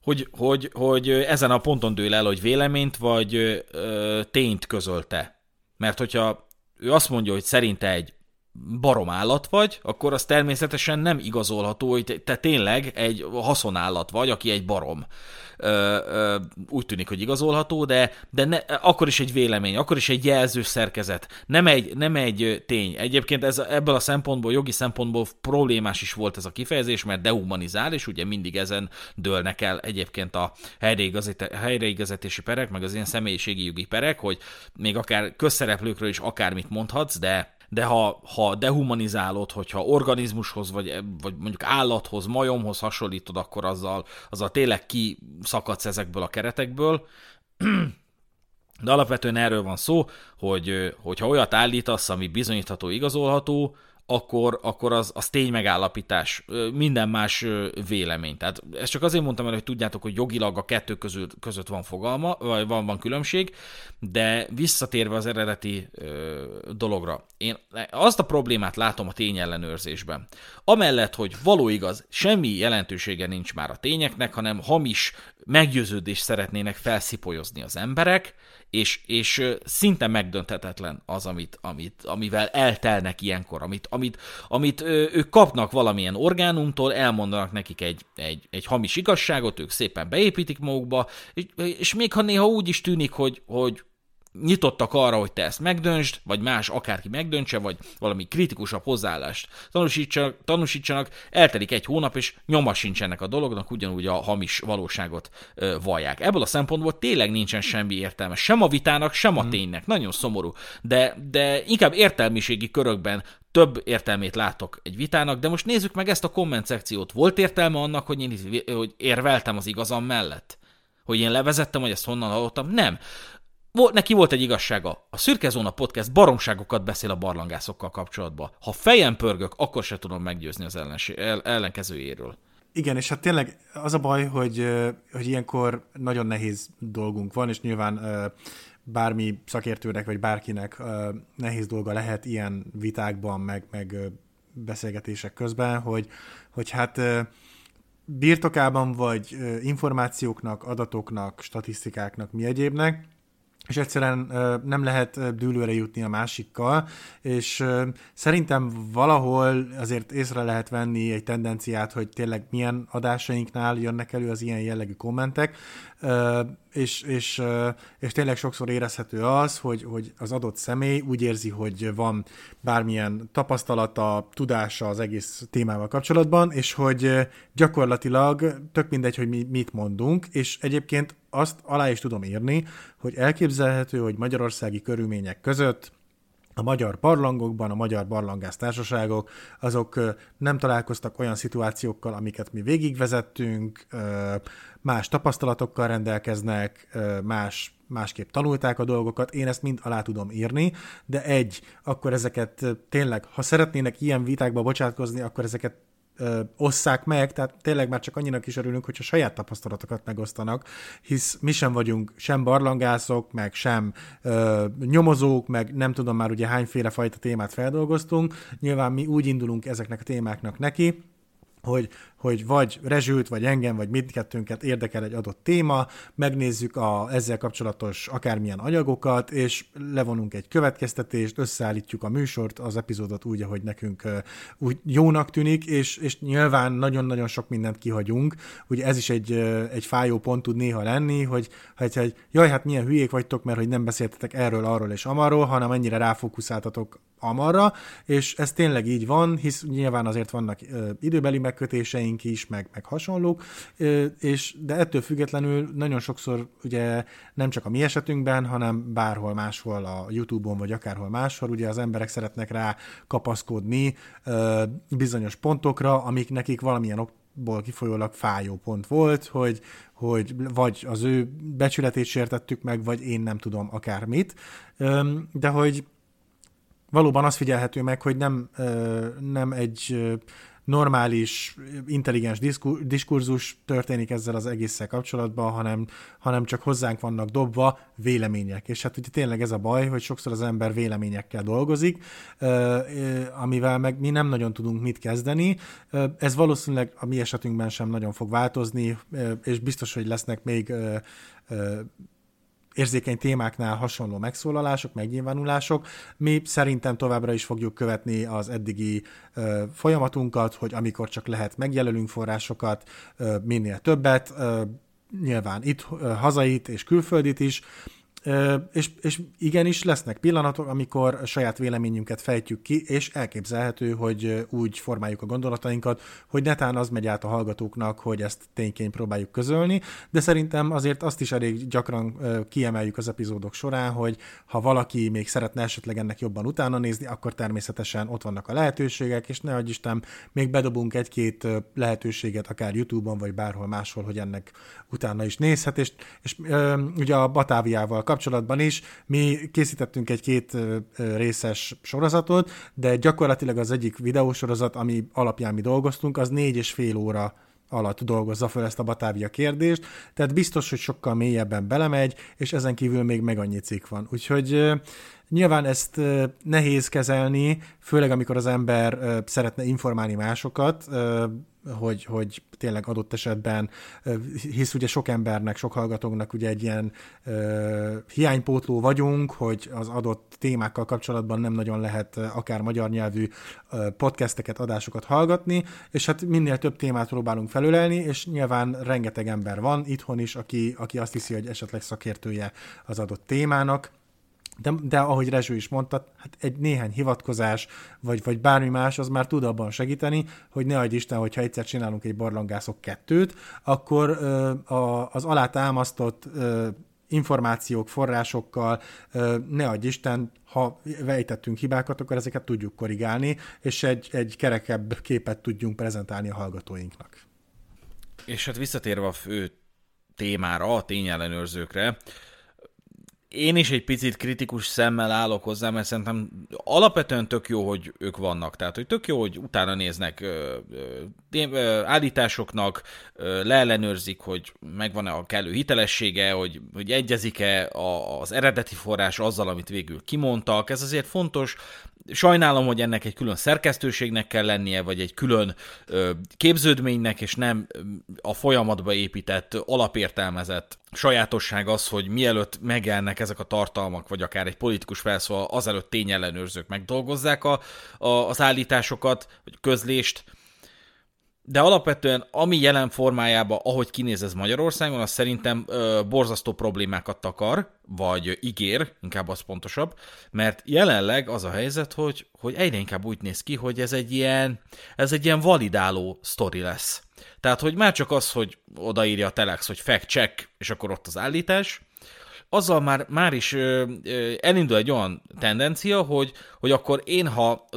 Hogy, hogy, hogy ezen a ponton dől el, hogy véleményt vagy ö, tényt közölte. Mert hogyha ő azt mondja, hogy szerinte egy barom állat vagy, akkor az természetesen nem igazolható, hogy te tényleg egy haszonállat vagy, aki egy barom ö, ö, úgy tűnik, hogy igazolható, de, de ne, akkor is egy vélemény, akkor is egy jelző szerkezet, nem egy, nem egy tény. Egyébként ez, ebből a szempontból, jogi szempontból problémás is volt ez a kifejezés, mert dehumanizál, és ugye mindig ezen dőlnek el egyébként a helyreigazítási perek, meg az ilyen személyiségi jogi perek, hogy még akár közszereplőkről is akármit mondhatsz, de de ha, ha dehumanizálod, hogyha organizmushoz, vagy, vagy mondjuk állathoz, majomhoz hasonlítod, akkor azzal, azzal tényleg kiszakadsz ezekből a keretekből. De alapvetően erről van szó, hogy hogyha olyat állítasz, ami bizonyítható, igazolható, akkor, akkor az, az tény megállapítás, minden más vélemény. Tehát ezt csak azért mondtam el, hogy tudjátok, hogy jogilag a kettő között, között van fogalma, vagy van, van különbség, de visszatérve az eredeti ö, dologra, én azt a problémát látom a tényellenőrzésben. Amellett, hogy való igaz, semmi jelentősége nincs már a tényeknek, hanem hamis meggyőződést szeretnének felszipolyozni az emberek, és, és szinte megdönthetetlen az, amit, amit, amivel eltelnek ilyenkor, amit, amit, amit ők kapnak valamilyen orgánumtól, elmondanak nekik egy, egy, egy hamis igazságot, ők szépen beépítik magukba, és, és még ha néha úgy is tűnik, hogy, hogy nyitottak arra, hogy te ezt megdöntsd, vagy más akárki megdöntse, vagy valami kritikusabb hozzáállást tanúsítsanak, tanúsítsanak, eltelik egy hónap, és nyoma sincs ennek a dolognak, ugyanúgy a hamis valóságot ö, vallják. Ebből a szempontból tényleg nincsen semmi értelme, sem a vitának, sem a hmm. ténynek. Nagyon szomorú. De, de inkább értelmiségi körökben több értelmét látok egy vitának, de most nézzük meg ezt a komment szekciót. Volt értelme annak, hogy én hogy érveltem az igazam mellett? Hogy én levezettem, hogy ezt honnan hallottam? Nem neki volt egy igazsága. A Szürke Zóna Podcast baromságokat beszél a barlangászokkal kapcsolatban. Ha fejem pörgök, akkor se tudom meggyőzni az ellensé- el- ellenkezőjéről. Igen, és hát tényleg az a baj, hogy, hogy ilyenkor nagyon nehéz dolgunk van, és nyilván bármi szakértőnek, vagy bárkinek nehéz dolga lehet ilyen vitákban, meg, meg beszélgetések közben, hogy, hogy hát birtokában vagy információknak, adatoknak, statisztikáknak, mi egyébnek, és egyszerűen nem lehet dűlőre jutni a másikkal, és szerintem valahol azért észre lehet venni egy tendenciát, hogy tényleg milyen adásainknál jönnek elő az ilyen jellegű kommentek, és, és, és tényleg sokszor érezhető az, hogy, hogy az adott személy úgy érzi, hogy van bármilyen tapasztalata, tudása az egész témával kapcsolatban, és hogy gyakorlatilag tök mindegy, hogy mi mit mondunk, és egyébként azt alá is tudom írni, hogy elképzelhető, hogy magyarországi körülmények között a magyar barlangokban, a magyar barlangásztársaságok, azok nem találkoztak olyan szituációkkal, amiket mi végigvezettünk, más tapasztalatokkal rendelkeznek, más, másképp tanulták a dolgokat, én ezt mind alá tudom írni, de egy, akkor ezeket tényleg, ha szeretnének ilyen vitákba bocsátkozni, akkor ezeket ö, osszák meg, tehát tényleg már csak annyinak is örülünk, hogyha saját tapasztalatokat megosztanak, hisz mi sem vagyunk sem barlangászok, meg sem ö, nyomozók, meg nem tudom már ugye hányféle fajta témát feldolgoztunk, nyilván mi úgy indulunk ezeknek a témáknak neki, hogy, hogy vagy rezsült, vagy engem, vagy mindkettőnket érdekel egy adott téma, megnézzük a ezzel kapcsolatos akármilyen anyagokat, és levonunk egy következtetést, összeállítjuk a műsort, az epizódot úgy, ahogy nekünk úgy jónak tűnik, és, és nyilván nagyon-nagyon sok mindent kihagyunk. Ugye ez is egy, egy fájó pont tud néha lenni, hogy, hogy, hogy jaj, hát milyen hülyék vagytok, mert hogy nem beszéltetek erről, arról és amarról, hanem ennyire ráfókuszáltatok amarra, és ez tényleg így van, hisz nyilván azért vannak időbeli megkötéseink is, meg, meg hasonlók, és de ettől függetlenül nagyon sokszor ugye nem csak a mi esetünkben, hanem bárhol máshol a YouTube-on, vagy akárhol máshol, ugye az emberek szeretnek rá kapaszkodni bizonyos pontokra, amik nekik valamilyen okból kifolyólag fájó pont volt, hogy, hogy vagy az ő becsületét sértettük meg, vagy én nem tudom akármit, de hogy valóban az figyelhető meg, hogy nem, nem egy normális, intelligens diskurzus történik ezzel az egésszel kapcsolatban, hanem, hanem csak hozzánk vannak dobva vélemények. És hát ugye tényleg ez a baj, hogy sokszor az ember véleményekkel dolgozik, amivel meg mi nem nagyon tudunk mit kezdeni. Ez valószínűleg a mi esetünkben sem nagyon fog változni, és biztos, hogy lesznek még érzékeny témáknál hasonló megszólalások, megnyilvánulások. Mi szerintem továbbra is fogjuk követni az eddigi ö, folyamatunkat, hogy amikor csak lehet, megjelölünk forrásokat, ö, minél többet, ö, nyilván itt, hazait és külföldit is, és, és igenis lesznek pillanatok, amikor a saját véleményünket fejtjük ki, és elképzelhető, hogy úgy formáljuk a gondolatainkat, hogy netán az megy át a hallgatóknak, hogy ezt tényként próbáljuk közölni, de szerintem azért azt is elég gyakran kiemeljük az epizódok során, hogy ha valaki még szeretne esetleg ennek jobban utána nézni, akkor természetesen ott vannak a lehetőségek, és ne adj Isten, még bedobunk egy-két lehetőséget, akár YouTube-on, vagy bárhol máshol, hogy ennek utána is nézhet, és, és ugye a Batáviával kapcsolatban is mi készítettünk egy két részes sorozatot, de gyakorlatilag az egyik videósorozat, ami alapján mi dolgoztunk, az négy és fél óra alatt dolgozza fel ezt a Batávia kérdést, tehát biztos, hogy sokkal mélyebben belemegy, és ezen kívül még meg annyi cikk van. Úgyhogy nyilván ezt nehéz kezelni, főleg amikor az ember szeretne informálni másokat, hogy, hogy tényleg adott esetben, hisz ugye sok embernek, sok hallgatónak ugye egy ilyen uh, hiánypótló vagyunk, hogy az adott témákkal kapcsolatban nem nagyon lehet akár magyar nyelvű podcasteket, adásokat hallgatni, és hát minél több témát próbálunk felülelni, és nyilván rengeteg ember van itthon is, aki, aki azt hiszi, hogy esetleg szakértője az adott témának, de, de ahogy Rezső is mondta, hát egy néhány hivatkozás, vagy, vagy bármi más, az már tud abban segíteni, hogy ne adj Isten, hogyha egyszer csinálunk egy barlangászok kettőt, akkor ö, a, az alátámasztott ö, információk, forrásokkal, ö, ne adj Isten, ha vejtettünk hibákat, akkor ezeket tudjuk korrigálni, és egy, egy kerekebb képet tudjunk prezentálni a hallgatóinknak. És hát visszatérve a fő témára, a tényellenőrzőkre, én is egy picit kritikus szemmel állok hozzá, mert szerintem alapvetően tök jó, hogy ők vannak. Tehát, hogy tök jó, hogy utána néznek ö, ö, állításoknak, ö, leellenőrzik, hogy megvan-e a kellő hitelessége, hogy, hogy egyezik-e az eredeti forrás azzal, amit végül kimondtak. Ez azért fontos, Sajnálom, hogy ennek egy külön szerkesztőségnek kell lennie, vagy egy külön ö, képződménynek, és nem a folyamatba épített, alapértelmezett sajátosság az, hogy mielőtt megjelennek ezek a tartalmak, vagy akár egy politikus felszól, azelőtt tényellenőrzők megdolgozzák a, a, az állításokat, vagy közlést, de alapvetően ami jelen formájában, ahogy kinéz ez Magyarországon, az szerintem ö, borzasztó problémákat takar, vagy ígér, inkább az pontosabb, mert jelenleg az a helyzet, hogy, hogy egyre inkább úgy néz ki, hogy ez egy ilyen, ez egy ilyen validáló sztori lesz. Tehát, hogy már csak az, hogy odaírja a Telex, hogy fact check, és akkor ott az állítás, azzal már, már is ö, ö, elindul egy olyan tendencia, hogy, hogy akkor én, ha,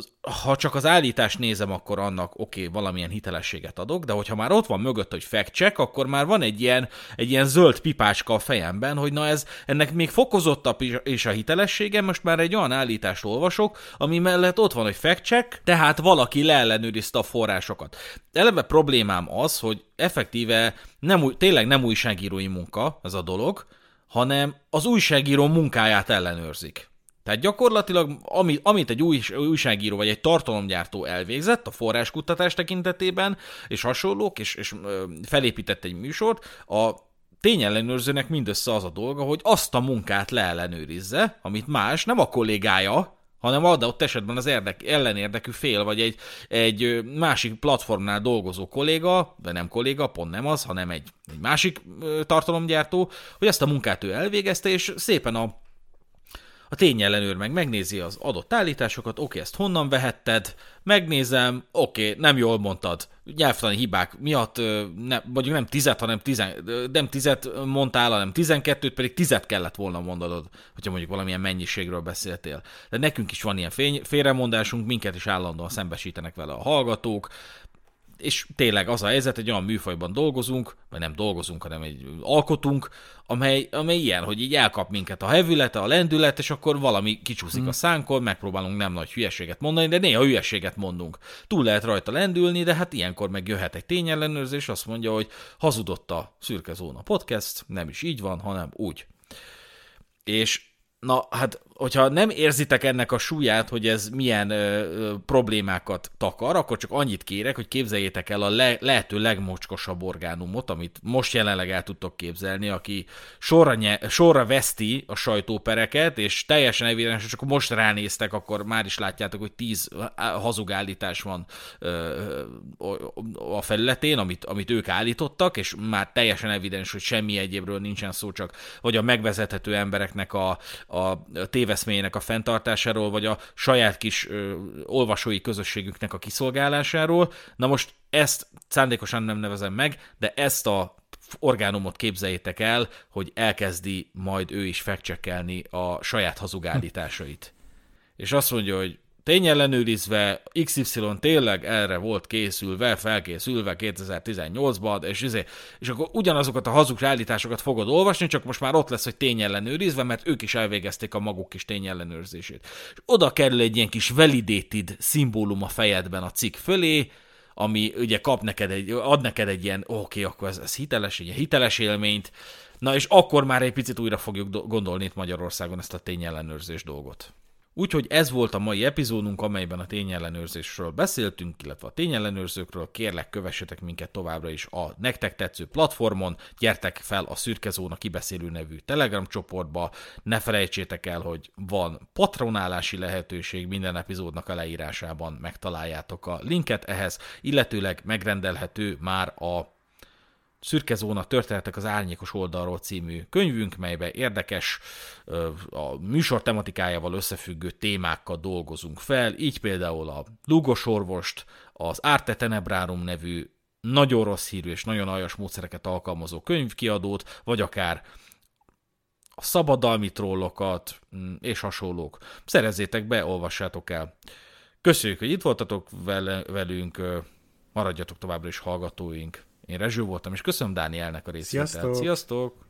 ha csak az állítást nézem, akkor annak oké, okay, valamilyen hitelességet adok, de hogyha már ott van mögött, hogy fact check, akkor már van egy ilyen, egy ilyen zöld pipácska a fejemben, hogy na ez, ennek még fokozottabb is a hitelessége, most már egy olyan állítást olvasok, ami mellett ott van, hogy fact check, tehát valaki leellenőrizte a forrásokat. Eleve problémám az, hogy effektíve nem, tényleg nem újságírói munka ez a dolog, hanem az újságíró munkáját ellenőrzik. Tehát gyakorlatilag, ami, amit egy új, újságíró vagy egy tartalomgyártó elvégzett a forráskutatás tekintetében, és hasonlók, és, és felépített egy műsort, a tényellenőrzőnek mindössze az a dolga, hogy azt a munkát leellenőrizze, amit más, nem a kollégája, hanem adott esetben az érdek, ellenérdekű fél, vagy egy, egy másik platformnál dolgozó kolléga, de nem kolléga, pont nem az, hanem egy, egy másik tartalomgyártó, hogy ezt a munkát ő elvégezte, és szépen a a tényellenőr meg megnézi az adott állításokat, oké, ezt honnan vehetted, megnézem, oké, nem jól mondtad, nyelvtani hibák miatt, ne, mondjuk nem tizet, hanem tizen, nem tizet mondtál, hanem tizenkettőt, pedig tizet kellett volna mondanod, hogyha mondjuk valamilyen mennyiségről beszéltél. De nekünk is van ilyen fény, félremondásunk, minket is állandóan szembesítenek vele a hallgatók, és tényleg az a helyzet, hogy olyan műfajban dolgozunk, vagy nem dolgozunk, hanem egy alkotunk, amely, amely ilyen, hogy így elkap minket a hevülete, a lendület, és akkor valami kicsúszik hmm. a szánkon, megpróbálunk nem nagy hülyeséget mondani, de néha hülyeséget mondunk. Túl lehet rajta lendülni, de hát ilyenkor meg jöhet egy tényellenőrzés, azt mondja, hogy hazudott a Szürke Zóna podcast, nem is így van, hanem úgy. És na, hát hogyha nem érzitek ennek a súlyát, hogy ez milyen ö, ö, problémákat takar, akkor csak annyit kérek, hogy képzeljétek el a le, lehető legmocskosabb orgánumot, amit most jelenleg el tudtok képzelni, aki sorra, nye, sorra veszti a sajtópereket, és teljesen evidens, csak most ránéztek, akkor már is látjátok, hogy tíz hazugállítás van ö, a felületén, amit, amit ők állítottak, és már teljesen evidens, hogy semmi egyébről nincsen szó, csak hogy a megvezethető embereknek a, a tév téveszméjének a fenntartásáról, vagy a saját kis ö, olvasói közösségüknek a kiszolgálásáról. Na most ezt szándékosan nem nevezem meg, de ezt a orgánumot képzeljétek el, hogy elkezdi majd ő is fekcsekelni a saját hazugállításait. És azt mondja, hogy tényellenőrizve, XY tényleg erre volt készülve, felkészülve 2018-ban, és, izé, és akkor ugyanazokat a hazug állításokat fogod olvasni, csak most már ott lesz, hogy tényellenőrizve, mert ők is elvégezték a maguk kis tényellenőrzését. És oda kerül egy ilyen kis validated szimbólum a fejedben a cikk fölé, ami ugye kap neked egy, ad neked egy ilyen, oké, okay, akkor ez, ez hiteles, egy ilyen hiteles élményt, na és akkor már egy picit újra fogjuk gondolni itt Magyarországon ezt a tényellenőrzés dolgot. Úgyhogy ez volt a mai epizódunk, amelyben a tényellenőrzésről beszéltünk, illetve a tényellenőrzőkről. Kérlek, kövessetek minket továbbra is a nektek tetsző platformon, gyertek fel a Szürke Zóna kibeszélő nevű Telegram csoportba, ne felejtsétek el, hogy van patronálási lehetőség minden epizódnak a leírásában, megtaláljátok a linket ehhez, illetőleg megrendelhető már a Szürke Zóna történetek az árnyékos oldalról című könyvünk, melybe érdekes, a műsor tematikájával összefüggő témákkal dolgozunk fel, így például a Lugos orvost, az Arte Tenebrarum nevű nagyon rossz hírű és nagyon aljas módszereket alkalmazó könyvkiadót, vagy akár a szabadalmi trollokat mm, és hasonlók. Szerezzétek be, olvassátok el. Köszönjük, hogy itt voltatok velünk, maradjatok továbbra is hallgatóink. Én Rezső voltam, és köszönöm Dánielnek a részvételt. Sziasztok! Sziasztok!